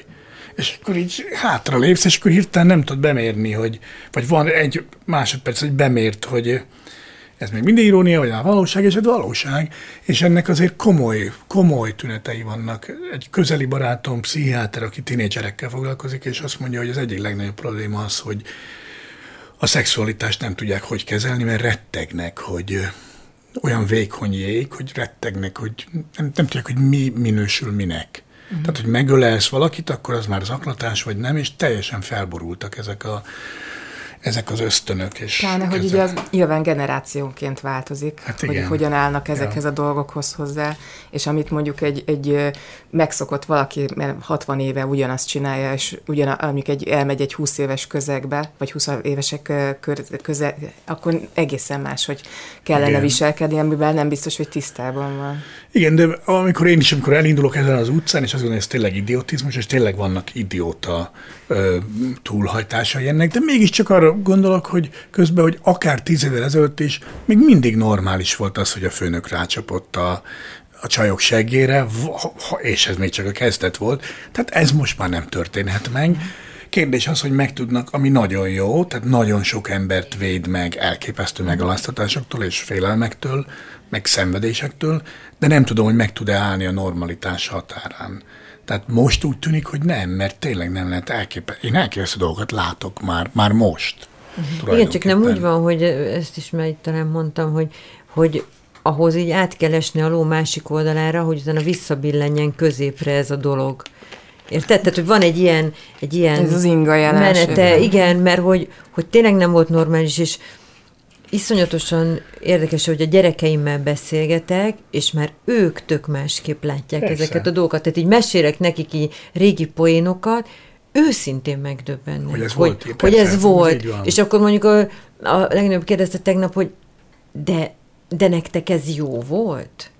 És akkor így hátra lépsz, és akkor hirtelen nem tudod bemérni, hogy, vagy van egy másodperc, hogy bemért, hogy ez még mindig irónia, vagy a valóság, és ez valóság, és ennek azért komoly, komoly tünetei vannak. Egy közeli barátom, pszichiáter, aki tinédzserekkel foglalkozik, és azt mondja, hogy az egyik legnagyobb probléma az, hogy a szexualitást nem tudják hogy kezelni, mert rettegnek, hogy olyan vékony jég, hogy rettegnek, hogy nem, nem tudják, hogy mi minősül minek. Tehát, hogy megölelsz valakit, akkor az már zaklatás, vagy nem, és teljesen felborultak ezek a ezek az ösztönök. És Pláne, hogy ugye az nyilván generációnként változik, hát hogy hogyan állnak ezekhez ja. a dolgokhoz hozzá, és amit mondjuk egy, egy megszokott valaki, mert 60 éve ugyanazt csinálja, és ugyan, amik egy, elmegy egy 20 éves közegbe, vagy 20 évesek köze, akkor egészen más, hogy kellene Igen. viselkedni, amivel nem biztos, hogy tisztában van. Igen, de amikor én is, amikor elindulok ezen az utcán, és azt gondolom, hogy ez tényleg idiotizmus, és tényleg vannak idióta ö, túlhajtásai ennek, de mégiscsak arra gondolok, hogy közben, hogy akár tíz évvel ezelőtt is még mindig normális volt az, hogy a főnök rácsapott a, a csajok seggére, és ez még csak a kezdet volt, tehát ez most már nem történhet meg. Kérdés az, hogy megtudnak, ami nagyon jó, tehát nagyon sok embert véd meg elképesztő megalasztatásoktól és félelmektől, meg szenvedésektől, de nem tudom, hogy meg tud-e állni a normalitás határán. Tehát most úgy tűnik, hogy nem, mert tényleg nem lehet elképesztő. Én elképesztő dolgokat látok már, már most. Uh-huh. Igen, csak nem úgy van, hogy ezt is már talán mondtam, hogy, hogy ahhoz így át kell esni a ló másik oldalára, hogy utána visszabillenjen középre ez a dolog. Érted? Tehát, hogy van egy ilyen, egy ilyen ez az inga menete, igen, mert hogy, hogy tényleg nem volt normális, és iszonyatosan érdekes, hogy a gyerekeimmel beszélgetek, és már ők tök másképp látják Persze. ezeket a dolgokat. Tehát így mesélek nekik így régi poénokat, őszintén megdöbbennek. Hogy ez hogy, volt. Hogy, hogy ez volt. És akkor mondjuk a, a legnagyobb kérdezte tegnap, hogy de, de nektek ez jó volt?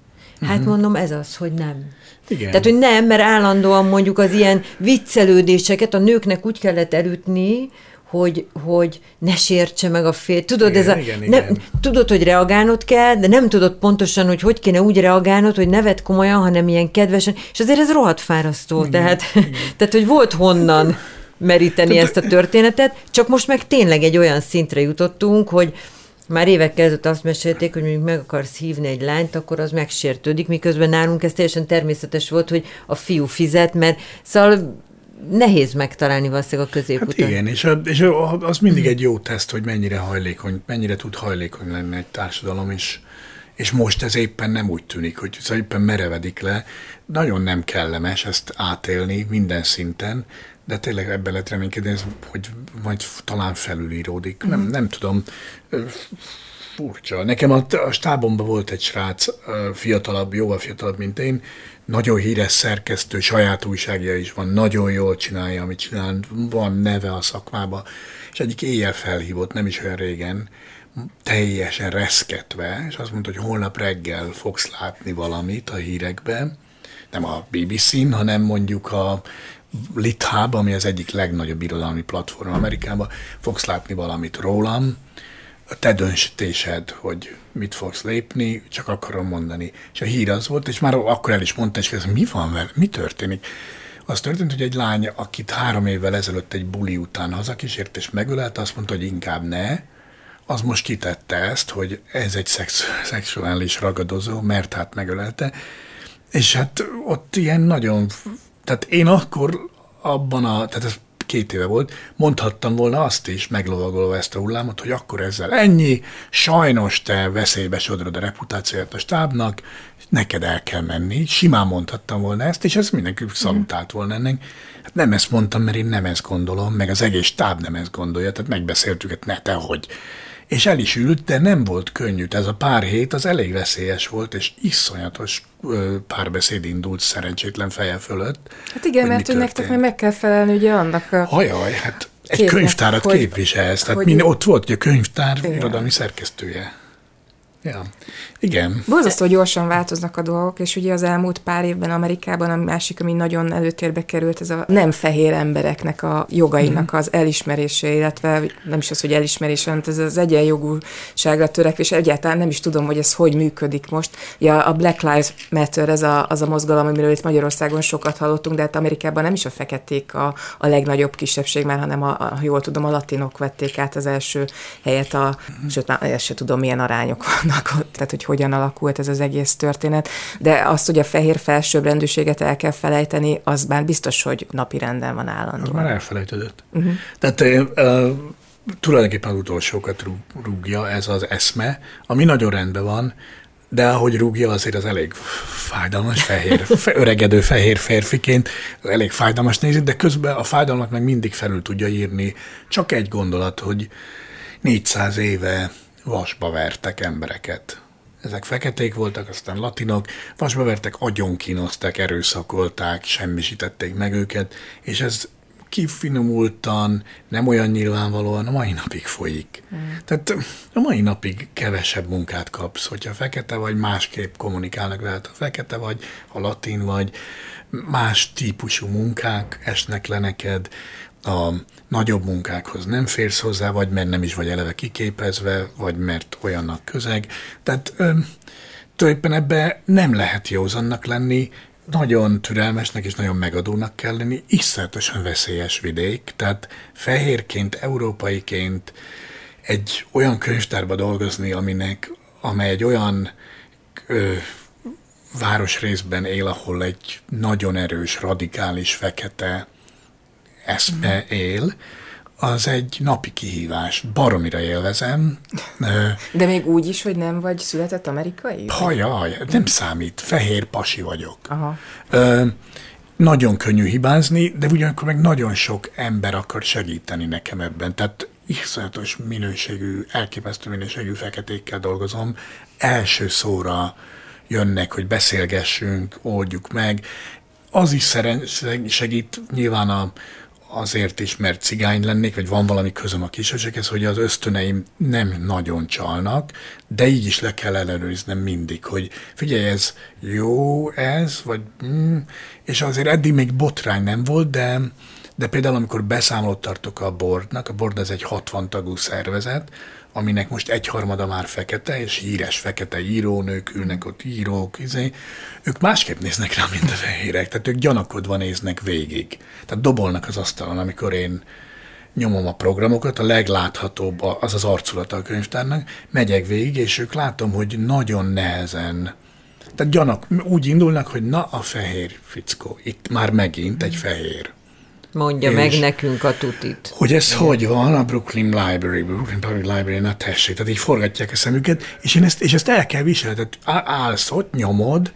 Hát uh-huh. mondom, ez az, hogy nem. Igen. Tehát, hogy nem, mert állandóan mondjuk az ilyen viccelődéseket a nőknek úgy kellett elütni, hogy, hogy ne sértse meg a fél. Tudod, igen, ez a, igen, ne, igen. tudod, hogy reagálnod kell, de nem tudod pontosan, hogy hogy kéne úgy reagálnod, hogy nevet komolyan, hanem ilyen kedvesen, és azért ez rohadt fárasztó. Igen, tehát, igen. <laughs> tehát, hogy volt honnan meríteni ezt a történetet, csak most meg tényleg egy olyan szintre jutottunk, hogy Már évekkel ezelőtt azt mesélték, hogy mondjuk meg akarsz hívni egy lányt, akkor az megsértődik, miközben nálunk ez teljesen természetes volt, hogy a fiú fizet, mert szóval nehéz megtalálni valószínűleg a középutat. Hát igen, és, a, és az mindig egy jó teszt, hogy mennyire hajlékony, mennyire tud hajlékony lenni egy társadalom, és, és most ez éppen nem úgy tűnik, hogy ez éppen merevedik le. Nagyon nem kellemes ezt átélni minden szinten, de tényleg ebben lehet reménykedni, hogy majd talán felülíródik. Mm. Nem, nem tudom, furcsa. Nekem a, a stábomban volt egy srác, fiatalabb, jóval fiatalabb, mint én, nagyon híres szerkesztő, saját újságja is van, nagyon jól csinálja, amit csinál, van neve a szakmába, és egyik éjjel felhívott, nem is olyan régen, teljesen reszketve, és azt mondta, hogy holnap reggel fogsz látni valamit a hírekben, nem a BBC-n, hanem mondjuk a Lithab, ami az egyik legnagyobb irodalmi platform Amerikában, fogsz látni valamit rólam, a te döntésed, hogy mit fogsz lépni, csak akarom mondani. És a hír az volt, és már akkor el is mondta, és kérdezem, mi van vele, mi történik? Az történt, hogy egy lány, akit három évvel ezelőtt egy buli után hazakísért és megölelte, azt mondta, hogy inkább ne, az most kitette ezt, hogy ez egy szex, szexuális ragadozó, mert hát megölelte, és hát ott ilyen nagyon, tehát én akkor abban a, tehát ez két éve volt, mondhattam volna azt is, meglovagolva ezt a hullámot, hogy akkor ezzel ennyi, sajnos te veszélybe sodrod a reputációját a stábnak, neked el kell menni. Simán mondhattam volna ezt, és ez mindenki szalutált volna ennek. Hát nem ezt mondtam, mert én nem ezt gondolom, meg az egész stáb nem ezt gondolja, tehát megbeszéltük, hogy ne te hogy és el is ült, de nem volt könnyű. Ez a pár hét az elég veszélyes volt, és iszonyatos párbeszéd indult szerencsétlen feje fölött. Hát igen, mert hogy nektek meg, kell felelni ugye annak a... Hajaj, hát egy könyvtárat hogy, képviselsz, tehát hogy, ott volt hogy a könyvtár igen. irodalmi szerkesztője. Ja, igen. Borzasztó gyorsan változnak a dolgok, és ugye az elmúlt pár évben Amerikában a másik, ami nagyon előtérbe került, ez a nem fehér embereknek a jogainak mm. az elismerése, illetve nem is az, hogy elismerés, hanem ez az egyenjogúságra törekvés. Egyáltalán nem is tudom, hogy ez hogy működik most. Ja, a Black Lives Matter, ez a, az a mozgalom, amiről itt Magyarországon sokat hallottunk, de hát Amerikában nem is a feketék a, a legnagyobb kisebbség, mert hanem, a, a, jól tudom, a latinok vették át az első helyet, a, sőt, már ezt se tudom, milyen arányok vannak vannak, tehát hogy hogyan alakult ez az egész történet, de azt, hogy a fehér felsőbbrendűséget el kell felejteni, az már biztos, hogy napi renden van állandóan. Már elfelejtődött. Uh-huh. Tehát uh, tulajdonképpen az utolsókat rúgja ez az eszme, ami nagyon rendben van, de ahogy rúgja, azért az elég fájdalmas, fehér, öregedő fehér férfiként, elég fájdalmas nézni, de közben a fájdalmat meg mindig felül tudja írni. Csak egy gondolat, hogy 400 éve vasba vertek embereket. Ezek feketék voltak, aztán latinok, vasba vertek, kínozták, erőszakolták, semmisítették meg őket, és ez kifinomultan, nem olyan nyilvánvalóan a mai napig folyik. Mm. Tehát a mai napig kevesebb munkát kapsz, hogyha fekete vagy, másképp kommunikálnak veled, ha fekete vagy, ha latin vagy, más típusú munkák esnek le neked, a nagyobb munkákhoz nem férsz hozzá, vagy mert nem is vagy eleve kiképezve, vagy mert olyannak közeg. Tehát ö, tulajdonképpen ebbe nem lehet józannak lenni, nagyon türelmesnek és nagyon megadónak kell lenni, iszonyatosan veszélyes vidék, tehát fehérként, európaiként egy olyan könyvtárba dolgozni, aminek, amely egy olyan ö, városrészben él, ahol egy nagyon erős, radikális, fekete eszme él, az egy napi kihívás. Baromira élvezem. De még úgy is, hogy nem vagy született amerikai? Hajaj, nem számít. Fehér pasi vagyok. Aha. Ö, nagyon könnyű hibázni, de ugyanakkor meg nagyon sok ember akar segíteni nekem ebben. Tehát iszonyatos minőségű, elképesztő minőségű feketékkel dolgozom. Első szóra jönnek, hogy beszélgessünk, oldjuk meg. Az is segít nyilván a, azért is, mert cigány lennék, vagy van valami közöm a kisebbséghez, hogy az ösztöneim nem nagyon csalnak, de így is le kell ellenőriznem mindig, hogy figyelj, ez jó ez, vagy mm, és azért eddig még botrány nem volt, de de például amikor beszámolót tartok a boardnak, a board az egy 60 tagú szervezet, aminek most egyharmada már fekete, és híres fekete írónők ülnek ott, írók, izé, ők másképp néznek rá, mint a fehérek, tehát ők gyanakodva néznek végig. Tehát dobolnak az asztalon, amikor én nyomom a programokat, a legláthatóbb az az arculata a könyvtárnak, megyek végig, és ők látom, hogy nagyon nehezen tehát gyanak, úgy indulnak, hogy na a fehér fickó, itt már megint egy fehér. Mondja meg nekünk a tutit. Hogy ez Igen. hogy van a Brooklyn Library, Brooklyn Public Library, na tessék, tehát így forgatják a szemüket, és, én ezt, és ezt el kell viselni, tehát állsz ott, nyomod,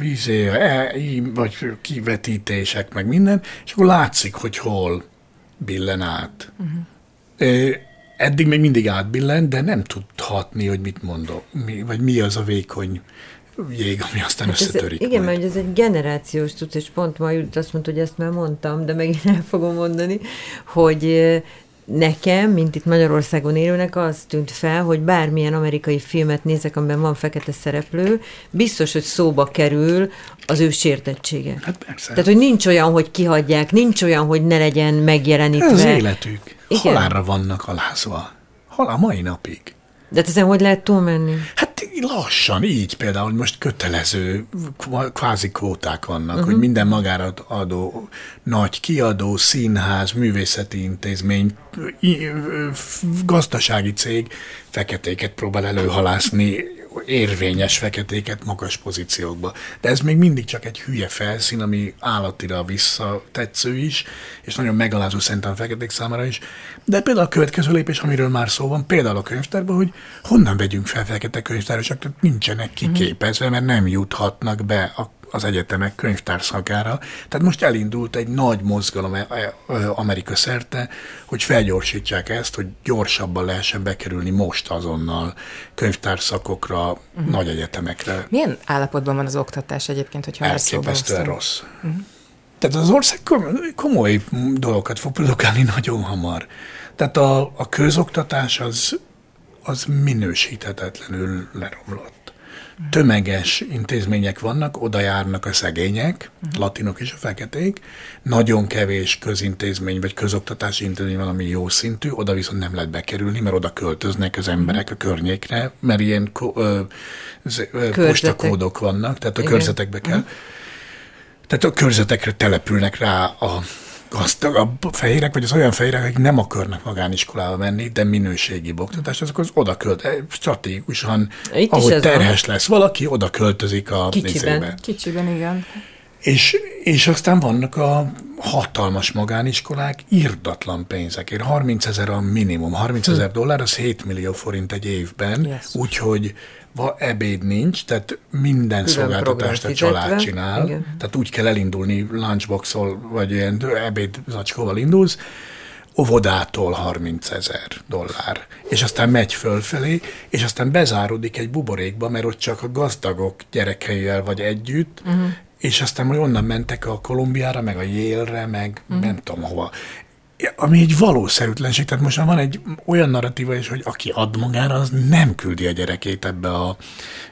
izé, e, vagy kivetítések, meg minden, és akkor látszik, hogy hol billen át. Uh-huh. Eddig még mindig átbillen, de nem tudhatni, hogy mit mondok, mi, vagy mi az a vékony jég, ami aztán hát összetörik. Ez, igen, mert ez egy generációs tudsz, és pont ma Judit azt mondta, hogy ezt már mondtam, de megint el fogom mondani, hogy nekem, mint itt Magyarországon élőnek, az tűnt fel, hogy bármilyen amerikai filmet nézek, amiben van fekete szereplő, biztos, hogy szóba kerül az ő sértettsége. Hát persze. Tehát, hogy nincs olyan, hogy kihagyják, nincs olyan, hogy ne legyen megjelenítve. Ez az életük. Igen. Halálra vannak alázva. Hal a mai napig. De hát ezen hogy lehet túlmenni? Hát lassan, így például most kötelező kvázi kvóták vannak, uh-huh. hogy minden magára adó nagy kiadó, színház, művészeti intézmény, gazdasági cég feketéket próbál előhalászni érvényes feketéket magas pozíciókba. De ez még mindig csak egy hülye felszín, ami állatira visszatetsző is, és nagyon megalázó szerintem feketék számára is. De például a következő lépés, amiről már szó van, például a könyvtárban, hogy honnan vegyünk fel fekete könyvtárosak, nincsenek kiképezve, mert nem juthatnak be a az egyetemek könyvtárszakára. Tehát most elindult egy nagy mozgalom e, e, Amerika szerte, hogy felgyorsítsák ezt, hogy gyorsabban lehessen bekerülni most azonnal könyvtárszakokra, uh-huh. nagy egyetemekre. Milyen állapotban van az oktatás egyébként, hogyha Elképesztően rossz. Uh-huh. Tehát az ország komoly dolgokat fog produkálni nagyon hamar. Tehát a, a közoktatás az, az minősíthetetlenül leromlott tömeges intézmények vannak, oda járnak a szegények, uh-huh. latinok és a feketék, nagyon kevés közintézmény vagy közoktatási intézmény van, ami jó szintű, oda viszont nem lehet bekerülni, mert oda költöznek az emberek a környékre, mert ilyen ö, ö, postakódok vannak, tehát a Igen. körzetekbe kell. Uh-huh. Tehát a körzetekre települnek rá a gazdagabb fehérek, vagy az olyan fehérek, akik nem akarnak magániskolába menni, de minőségi oktatás, azok az oda költ, eh, stratégikusan, Itt ahogy terhes van. lesz valaki, oda költözik a Kicsiben. Nézébe. Kicsiben, igen. És, és aztán vannak a hatalmas magániskolák irdatlan pénzekért. 30 ezer a minimum. 30 ezer hm. dollár, az 7 millió forint egy évben. Yes. Úgyhogy va, ebéd nincs, tehát minden Külön szolgáltatást a család csinál. Igen. Tehát úgy kell elindulni lunchboxol, vagy ilyen ebéd zacskóval indulsz, óvodától 30 ezer dollár, és aztán megy fölfelé, és aztán bezáródik egy buborékba, mert ott csak a gazdagok gyerekeivel vagy együtt, uh-huh. és aztán majd onnan mentek a Kolumbiára, meg a Yale-re, meg uh-huh. nem tudom hova ami egy valószerűtlenség. Tehát most már van egy olyan narratíva is, hogy aki ad magára, az nem küldi a gyerekét ebbe a,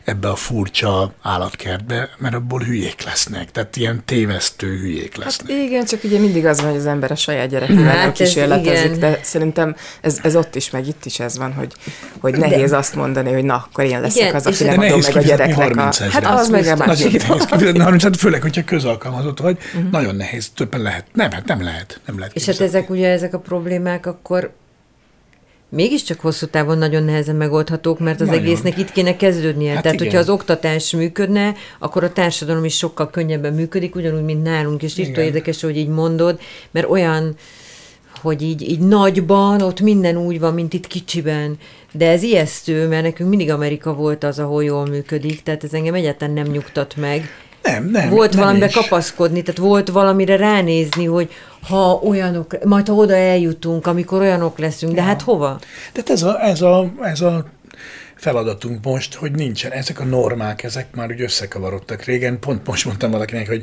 ebbe a furcsa állatkertbe, mert abból hülyék lesznek. Tehát ilyen tévesztő hülyék hát lesznek. Hát igen, csak ugye mindig az van, hogy az ember a saját gyerekével hát kísérletezik, de szerintem ez, ez ott is, meg itt is ez van, hogy, hogy nehéz de. azt mondani, hogy na, akkor én leszek igen, az, aki nem adom meg a gyereknek a... Hát az meg a másik. Hát főleg, hogyha közalkalmazott vagy, uh-huh. nagyon nehéz, többen lehet. Nem, hát nem lehet. Nem lehet És hát ezek ugye ezek a problémák, akkor mégiscsak hosszú távon nagyon nehezen megoldhatók, mert az nagyon. egésznek itt kéne kezdődnie. Hát Tehát, igen. hogyha az oktatás működne, akkor a társadalom is sokkal könnyebben működik, ugyanúgy, mint nálunk, és itt érdekes, hogy így mondod, mert olyan, hogy így, így nagyban, ott minden úgy van, mint itt kicsiben. De ez ijesztő, mert nekünk mindig Amerika volt az, ahol jól működik, tehát ez engem egyáltalán nem nyugtat meg. Nem, nem. Volt nem valamibe is. kapaszkodni, tehát volt valamire ránézni, hogy ha olyanok, majd ha oda eljutunk, amikor olyanok leszünk, de ja. hát hova? Tehát ez a, ez a, ez a feladatunk most, hogy nincsen. Ezek a normák, ezek már úgy összekavarodtak régen. Pont most mondtam valakinek, hogy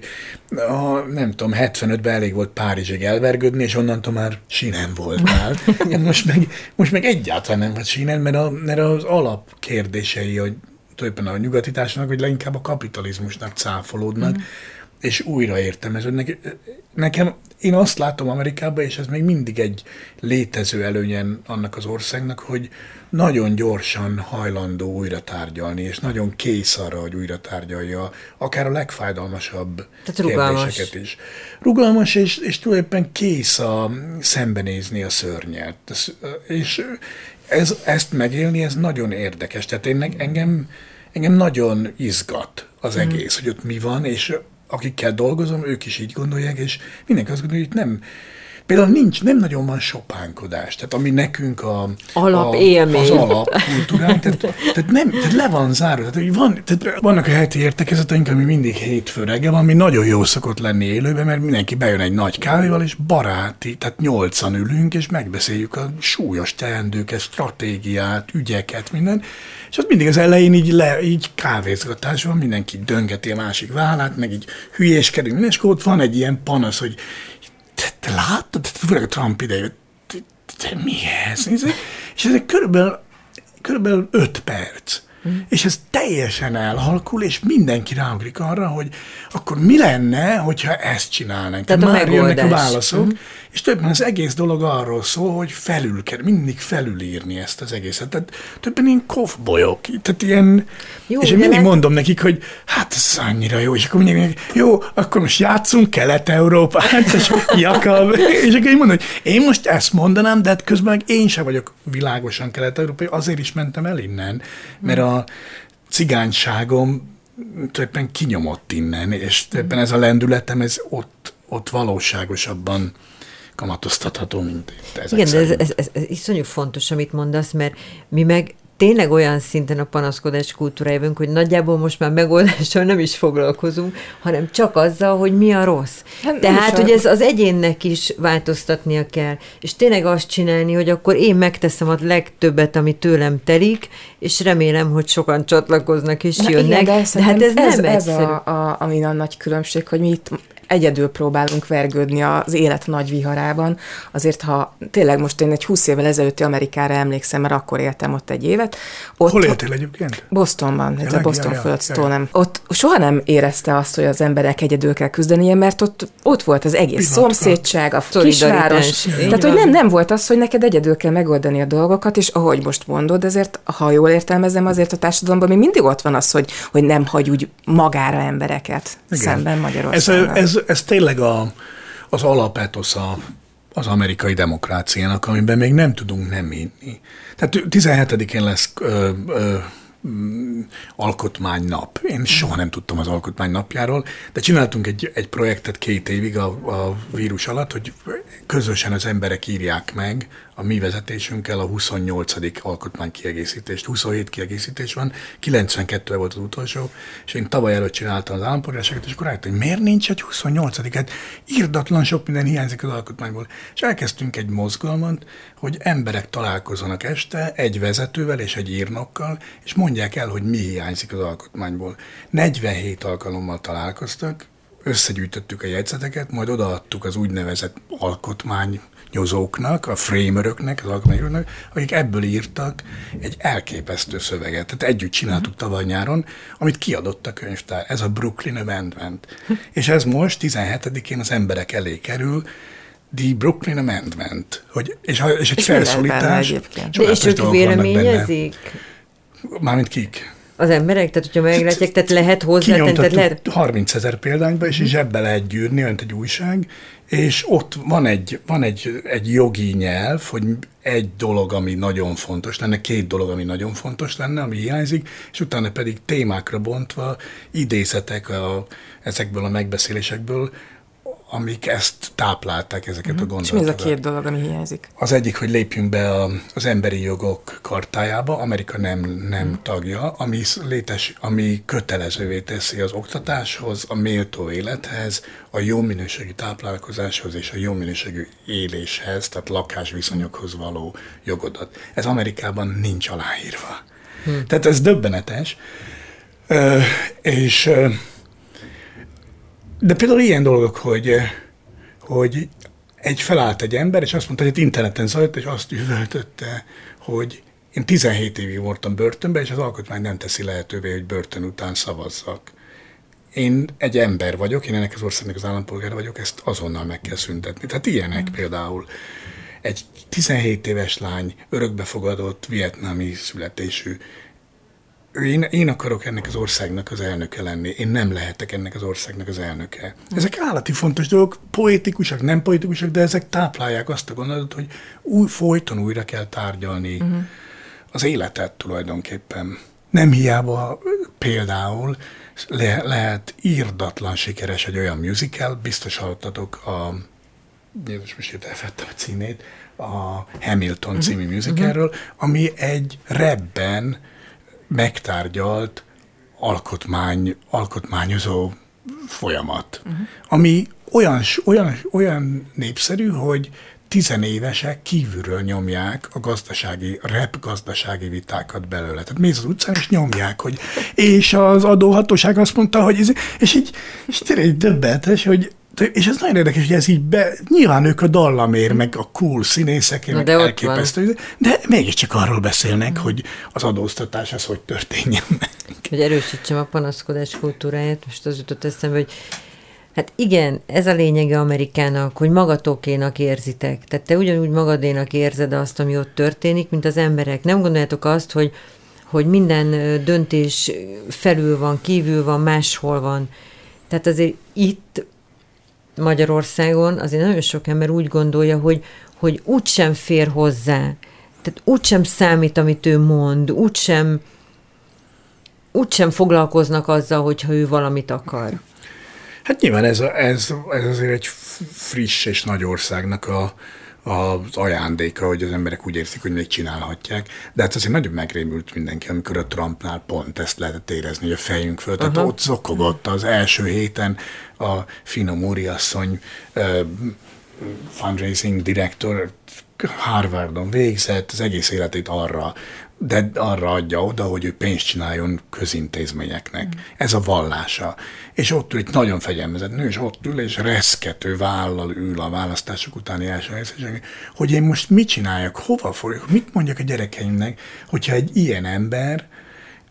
a, nem tudom, 75-ben elég volt Párizsig elvergődni, és onnantól már sínen voltál. <laughs> most, meg, most meg egyáltalán nem volt sínen, mert, a, mert az alapkérdései, hogy tulajdonképpen a nyugati társadalomnak, hogy leginkább a kapitalizmusnak cáfolódnak, mm. és újra értelmeződnek. Nekem, én azt látom Amerikában, és ez még mindig egy létező előnyen annak az országnak, hogy nagyon gyorsan hajlandó újra tárgyalni, és nagyon kész arra, hogy újra tárgyalja, akár a legfájdalmasabb kérdéseket is. Rugalmas, és, és tulajdonképpen kész a szembenézni a szörnyet. És ez, ezt megélni, ez nagyon érdekes. Tehát én, engem, engem nagyon izgat az mm. egész, hogy ott mi van, és akikkel dolgozom, ők is így gondolják, és mindenki azt gondolja, hogy nem, Például nincs, nem nagyon van sopánkodás, tehát ami nekünk a, alap a, élmény. az alapkultúránk, tehát, tehát, nem, tehát le van zárva, tehát, van, tehát vannak a heti értekezeteink, ami mindig hétfő reggel ami nagyon jó szokott lenni élőben, mert mindenki bejön egy nagy kávéval, és baráti, tehát nyolcan ülünk, és megbeszéljük a súlyos teendőket, stratégiát, ügyeket, minden, és az mindig az elején így, le, így kávézgatás van, mindenki döngeti a másik vállát, meg így hülyéskedünk, minden, és akkor ott van egy ilyen panasz, hogy te, te látod, főleg a Trump idején, te, te, mi ez? És ez körülbelül, körülbelül öt perc. Mm. És ez teljesen elhalkul, és mindenki ráugrik arra, hogy akkor mi lenne, hogyha ezt csinálnánk. Tehát a Már megoldás. jönnek a válaszok, mm. és többen az egész dolog arról szól, hogy felül kell, mindig felülírni ezt az egészet. Tehát többen ilyen kofbolyok, tehát ilyen, jó, és én mindig lehet... mondom nekik, hogy hát ez annyira jó, és akkor mindig jó, akkor most játszunk Kelet-Európát, <laughs> és Jakab, és akkor én mondom, hogy én most ezt mondanám, de hát közben én sem vagyok világosan kelet-európai, azért is mentem el innen, mert a cigányságom tulajdonképpen kinyomott innen, és ebben ez a lendületem, ez ott, ott valóságosabban kamatoztatható, mint itt. Ezek Igen, de ez, ez, ez, ez iszonyú fontos, amit mondasz, mert mi meg tényleg olyan szinten a panaszkodás kultúrája hogy nagyjából most már megoldással nem is foglalkozunk, hanem csak azzal, hogy mi a rossz. Hát, Tehát, hogy ez az egyénnek is változtatnia kell, és tényleg azt csinálni, hogy akkor én megteszem a legtöbbet, ami tőlem telik, és remélem, hogy sokan csatlakoznak és Na jönnek. Igen, de, de hát ez, ez nem ez egyszerű. a, a, ami a nagy különbség, hogy mi itt egyedül próbálunk vergődni az élet nagy viharában. Azért, ha tényleg most én egy 20 évvel ezelőtti Amerikára emlékszem, mert akkor éltem ott egy évet. Ott, Hol éltél egyébként? Bostonban, ez a Boston ja, nem. Ott soha nem érezte azt, hogy az emberek egyedül kell küzdenie, mert ott, ott volt az egész Pillanatka. szomszédság, a kisváros. Tehát, hogy nem, nem volt az, hogy neked egyedül kell megoldani a dolgokat, és ahogy most mondod, ezért, ha jól értelmezem, azért a társadalomban még mindig ott van az, hogy, hogy nem hagy úgy magára embereket Igen. szemben Magyarországon. Ez, ez ez, tényleg a, az alapetosz a, az amerikai demokráciának, amiben még nem tudunk nem hinni. Tehát 17-én lesz ö, ö, Mm, alkotmánynap. Én soha nem tudtam az alkotmánynapjáról, de csináltunk egy, egy projektet két évig a, a vírus alatt, hogy közösen az emberek írják meg a mi vezetésünkkel a 28. alkotmány kiegészítést. 27 kiegészítés van, 92 volt az utolsó, és én tavaly előtt csináltam az állampolgárságot, és akkor rájöttem, hogy miért nincs egy 28 hát írdatlan sok minden hiányzik az alkotmányból. És elkezdtünk egy mozgalmat, hogy emberek találkozzanak este egy vezetővel és egy írnokkal, és mondják el, hogy mi hiányzik az alkotmányból. 47 alkalommal találkoztak, összegyűjtöttük a jegyzeteket, majd odaadtuk az úgynevezett alkotmány nyozóknak, a frameröknek, az alkotmányoknak, akik ebből írtak egy elképesztő szöveget. Tehát együtt csináltuk mhm. tavaly nyáron, amit kiadott a könyvtár. Ez a Brooklyn Amendment. És ez most 17-én az emberek elé kerül, The Brooklyn Amendment. Hogy, és, és egy felszólítás. De és ők véleményezik? Mármint kik? Az emberek, tehát hogyha meglátják, tehát lehet hozzátenni, tehát lehet... 30 ezer példányba, és, és ebbe lehet gyűrni, olyan egy újság, és ott van egy, van egy, egy jogi nyelv, hogy egy dolog, ami nagyon fontos lenne, két dolog, ami nagyon fontos lenne, ami hiányzik, és utána pedig témákra bontva idézetek a, ezekből a megbeszélésekből, amik ezt táplálták, ezeket mm. a gondolatokat. És mi ez a két dolog, ami hiányzik? Az egyik, hogy lépjünk be a, az emberi jogok kartájába, Amerika nem, nem mm. tagja, ami, létes, ami kötelezővé teszi az oktatáshoz, a méltó élethez, a jó minőségű táplálkozáshoz és a jó minőségű éléshez, tehát lakásviszonyokhoz való jogodat. Ez Amerikában nincs aláírva. Mm. Tehát ez döbbenetes. Ö, és de például ilyen dolgok, hogy, hogy egy felállt egy ember, és azt mondta, hogy interneten zajlott, és azt üvöltötte, hogy én 17 évig voltam börtönben, és az alkotmány nem teszi lehetővé, hogy börtön után szavazzak. én egy ember vagyok, én ennek az országnak az állampolgára vagyok, ezt azonnal meg kell szüntetni. Tehát ilyenek mm. például egy 17 éves lány, örökbefogadott, vietnámi születésű, én, én akarok ennek az országnak az elnöke lenni, én nem lehetek ennek az országnak az elnöke. Ezek állati fontos dolgok, poétikusak, nem poétikusak, de ezek táplálják azt a gondolatot, hogy új, folyton újra kell tárgyalni uh-huh. az életet tulajdonképpen. Nem hiába például le, lehet írdatlan sikeres egy olyan musical, biztos hallottatok a Jézus, most itt elfettem a címét, a Hamilton uh-huh. című musicalről, uh-huh. ami egy rebben megtárgyalt alkotmány, alkotmányozó folyamat, uh-huh. ami olyan, olyan, olyan népszerű, hogy tizenévesek kívülről nyomják a gazdasági, rep gazdasági vitákat belőle. Tehát mész az utcán, és nyomják, hogy és az adóhatóság azt mondta, hogy ez, és így, és tényleg döbbenetes, hogy és ez nagyon érdekes, hogy ez így be, nyilván ők a dallamért, meg a cool színészek, meg de elképesztő, van. de mégiscsak arról beszélnek, hogy az adóztatás az hogy történjen meg. Hogy erősítsem a panaszkodás kultúráját, most az jutott eszembe, hogy Hát igen, ez a lényege Amerikának, hogy magatokénak érzitek. Tehát te ugyanúgy magadénak érzed azt, ami ott történik, mint az emberek. Nem gondoljátok azt, hogy, hogy minden döntés felül van, kívül van, máshol van. Tehát azért itt Magyarországon azért nagyon sok ember úgy gondolja, hogy, hogy úgysem fér hozzá. Tehát úgysem számít, amit ő mond, úgysem, úgysem foglalkoznak azzal, hogyha ő valamit akar. Hát nyilván ez, ez, ez azért egy friss és nagy országnak a, az ajándéka, hogy az emberek úgy érzik, hogy még csinálhatják. De hát azért nagyon megrémült mindenki, amikor a Trumpnál pont ezt lehetett érezni, hogy a fejünk föl. Tehát ott zokogott az első héten a Fino Múri asszony uh, fundraising direktor Harvardon végzett, az egész életét arra de arra adja oda, hogy ő pénzt csináljon közintézményeknek. Mm. Ez a vallása. És ott ül egy nagyon fegyelmezett nő, és ott ül, és reszkető vállal ül a választások utáni első helyzetben, hogy én most mit csináljak, hova folyok, mit mondjak a gyerekeimnek, hogyha egy ilyen ember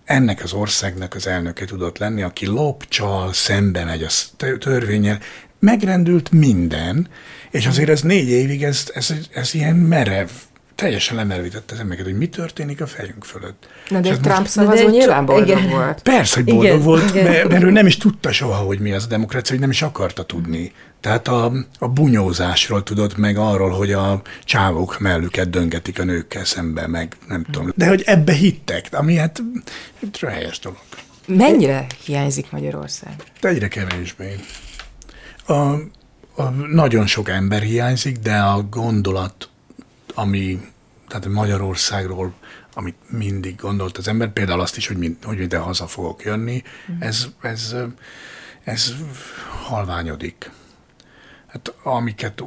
ennek az országnak az elnöke tudott lenni, aki lop, csal, szembe megy a törvényel, megrendült minden, és azért ez négy évig, ez, ez, ez ilyen merev teljesen lemervítette az embereket, hogy mi történik a fejünk fölött. Na de egy Trump szavazó nyilván boldog igen. volt. Persze, hogy boldog igen, volt, igen. Mert, mert ő nem is tudta soha, hogy mi az a demokrácia, hogy nem is akarta tudni. Tehát a, a bunyózásról tudott meg arról, hogy a csávók mellüket döngetik a nőkkel szembe, meg nem tudom. De hogy ebbe hittek, ami hát helyes dolog. Mennyire hiányzik Magyarország? De egyre kevésbé. A, a, nagyon sok ember hiányzik, de a gondolat ami, tehát Magyarországról, amit mindig gondolt az ember, például azt is, hogy, mind, hogy ide haza fogok jönni, mm. ez, ez, ez halványodik. Hát amiket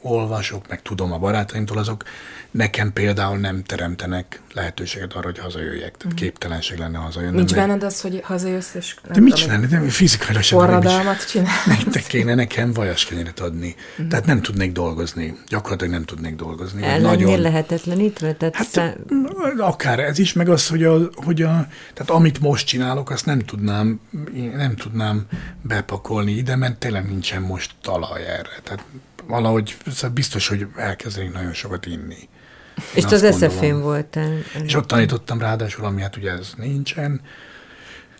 olvasok, meg tudom a barátaimtól, azok nekem például nem teremtenek lehetőséget arra, hogy hazajöjjek. Tehát mm. képtelenség lenne hazajönni. Nincs benned az, hogy hazajössz, és De mit csinálni? Nem, fizikailag sem. Forradalmat csinálni. Nektek kéne nekem vajaskenyeret adni. Mm. Tehát nem tudnék dolgozni. Gyakorlatilag nem tudnék dolgozni. Ellennél nagyon... lehetetlenítve? Tehát hát, szá... akár ez is, meg az, hogy, a, hogy a, tehát amit most csinálok, azt nem tudnám, nem tudnám bepakolni ide, mert tényleg nincsen most talaj erre. Tehát valahogy szóval biztos, hogy elkezdenék nagyon sokat inni. És az SZF-én voltál. És ott tanítottam ráadásul, ami hát ugye ez nincsen.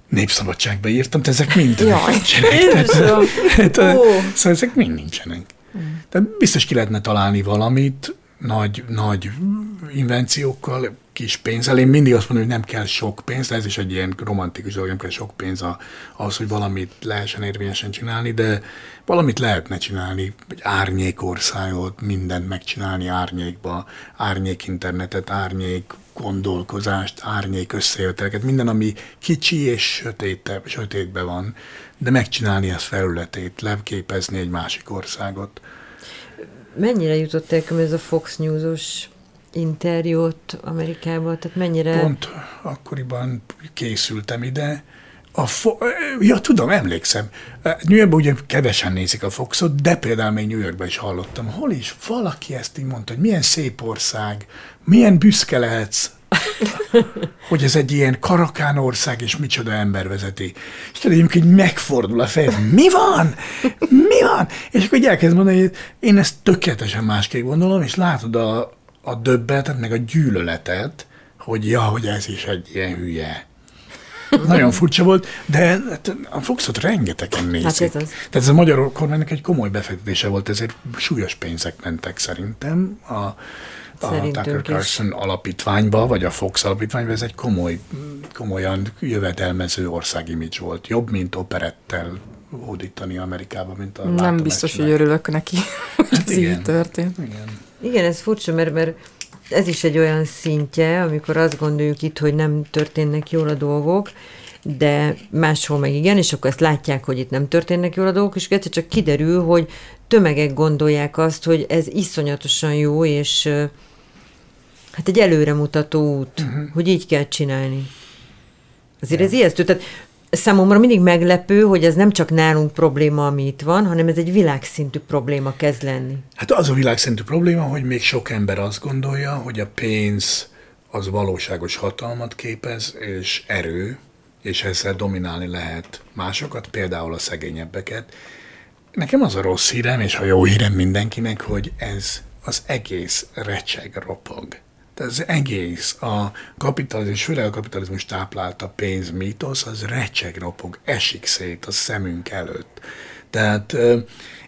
Népszabadságba írtam, de ezek mind Jaj, nincsenek. Tehát. Szóval ezek mind nincsenek. Tehát biztos ki lehetne találni valamit, nagy, nagy invenciókkal, kis pénzzel. Én mindig azt mondom, hogy nem kell sok pénz, ez is egy ilyen romantikus dolog, nem kell sok pénz ahhoz, hogy valamit lehessen érvényesen csinálni, de valamit lehetne csinálni, egy árnyékországot, mindent megcsinálni árnyékba, árnyék internetet, árnyék gondolkozást, árnyék összejöteleket, minden, ami kicsi és sötét, sötétbe van, de megcsinálni ezt felületét, leképezni egy másik országot. Mennyire jutott el ez a Fox News-os interjút Amerikában? Tehát mennyire... Pont akkoriban készültem ide, a fo- ja, tudom, emlékszem. New Yorkban ugye kevesen nézik a Foxot, de például még New Yorkban is hallottam. Hol is valaki ezt így mondta, hogy milyen szép ország, milyen büszke lehetsz <laughs> hogy ez egy ilyen karakán ország, és micsoda ember vezeti. És tudod, így megfordul a fej, mi van? Mi van? És akkor így elkezd mondani, hogy én ezt tökéletesen másképp gondolom, és látod a, a döbbenetet, meg a gyűlöletet, hogy ja, hogy ez is egy ilyen hülye. Nagyon <laughs> furcsa volt, de hát a Foxot rengetegen nézik. Hát ez. Tehát ez a magyar kormánynak egy komoly befektetése volt, ezért súlyos pénzek mentek szerintem a, a Tucker Carlson alapítványba, vagy a Fox alapítványba, ez egy komoly, komolyan jövedelmező országimidzs volt. Jobb, mint operettel hódítani Amerikába, mint a Nem biztos, hogy örülök neki, <laughs> hogy hát ez igen, így történt. Igen. Igen, ez furcsa, mert, mert ez is egy olyan szintje, amikor azt gondoljuk itt, hogy nem történnek jól a dolgok, de máshol meg igen, és akkor ezt látják, hogy itt nem történnek jól a dolgok, és egyszer csak kiderül, hogy tömegek gondolják azt, hogy ez iszonyatosan jó, és hát egy előremutató út, uh-huh. hogy így kell csinálni. Azért yeah. ez ijesztő. Tehát számomra mindig meglepő, hogy ez nem csak nálunk probléma, ami itt van, hanem ez egy világszintű probléma kezd lenni. Hát az a világszintű probléma, hogy még sok ember azt gondolja, hogy a pénz az valóságos hatalmat képez, és erő, és ezzel dominálni lehet másokat, például a szegényebbeket. Nekem az a rossz hírem, és a jó hírem mindenkinek, hogy ez az egész recseg ropog. Az egész, a kapitalizmus, főleg a kapitalizmus táplálta pénz mítosz, az recseg ropog, esik szét a szemünk előtt. Tehát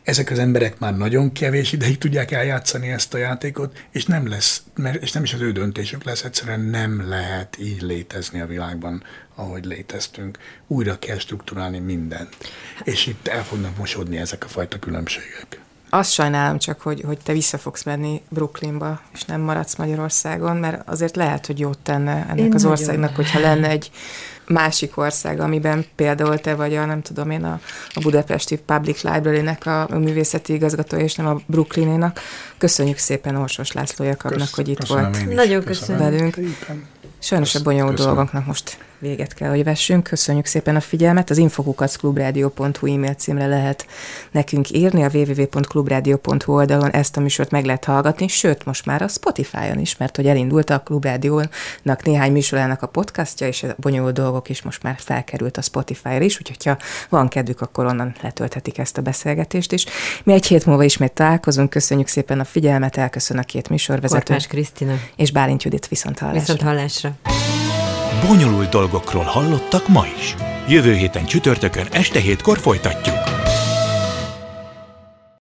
ezek az emberek már nagyon kevés ideig tudják eljátszani ezt a játékot, és nem lesz, mert, és nem is az ő döntésük lesz, egyszerűen nem lehet így létezni a világban, ahogy léteztünk. Újra kell strukturálni mindent. És itt el fognak mosodni ezek a fajta különbségek. Azt sajnálom csak, hogy, hogy te vissza fogsz menni Brooklynba, és nem maradsz Magyarországon, mert azért lehet, hogy jót tenne ennek Én az országnak, hogyha lenne egy másik ország, amiben például te vagy a, nem tudom én, a, a Budapesti Public Library-nek a, a művészeti igazgatója, és nem a Brooklynénak. Köszönjük szépen Orsos László Jakabnak, Kösz, hogy itt volt. Nagyon köszönöm. Velünk. Sajnos a bonyolult dolgoknak most véget kell, hogy vessünk. Köszönjük szépen a figyelmet. Az infokukacklubrádió.hu e-mail címre lehet nekünk írni, a www.klubradio.hu oldalon ezt a műsort meg lehet hallgatni, sőt, most már a Spotify-on is, mert hogy elindult a Klubrádiónak néhány műsorának a podcastja, és a bonyolult dolgok is most már felkerült a Spotify-ra is, úgyhogy ha van kedvük, akkor onnan letölthetik ezt a beszélgetést is. Mi egy hét múlva ismét találkozunk, köszönjük szépen a figyelmet, elköszön a két műsorvezető. Kortás Krisztina. És Bálint Judit viszont hallásra. Viszont hallásra. Bonyolult dolgokról hallottak ma is. Jövő héten csütörtökön este hétkor folytatjuk.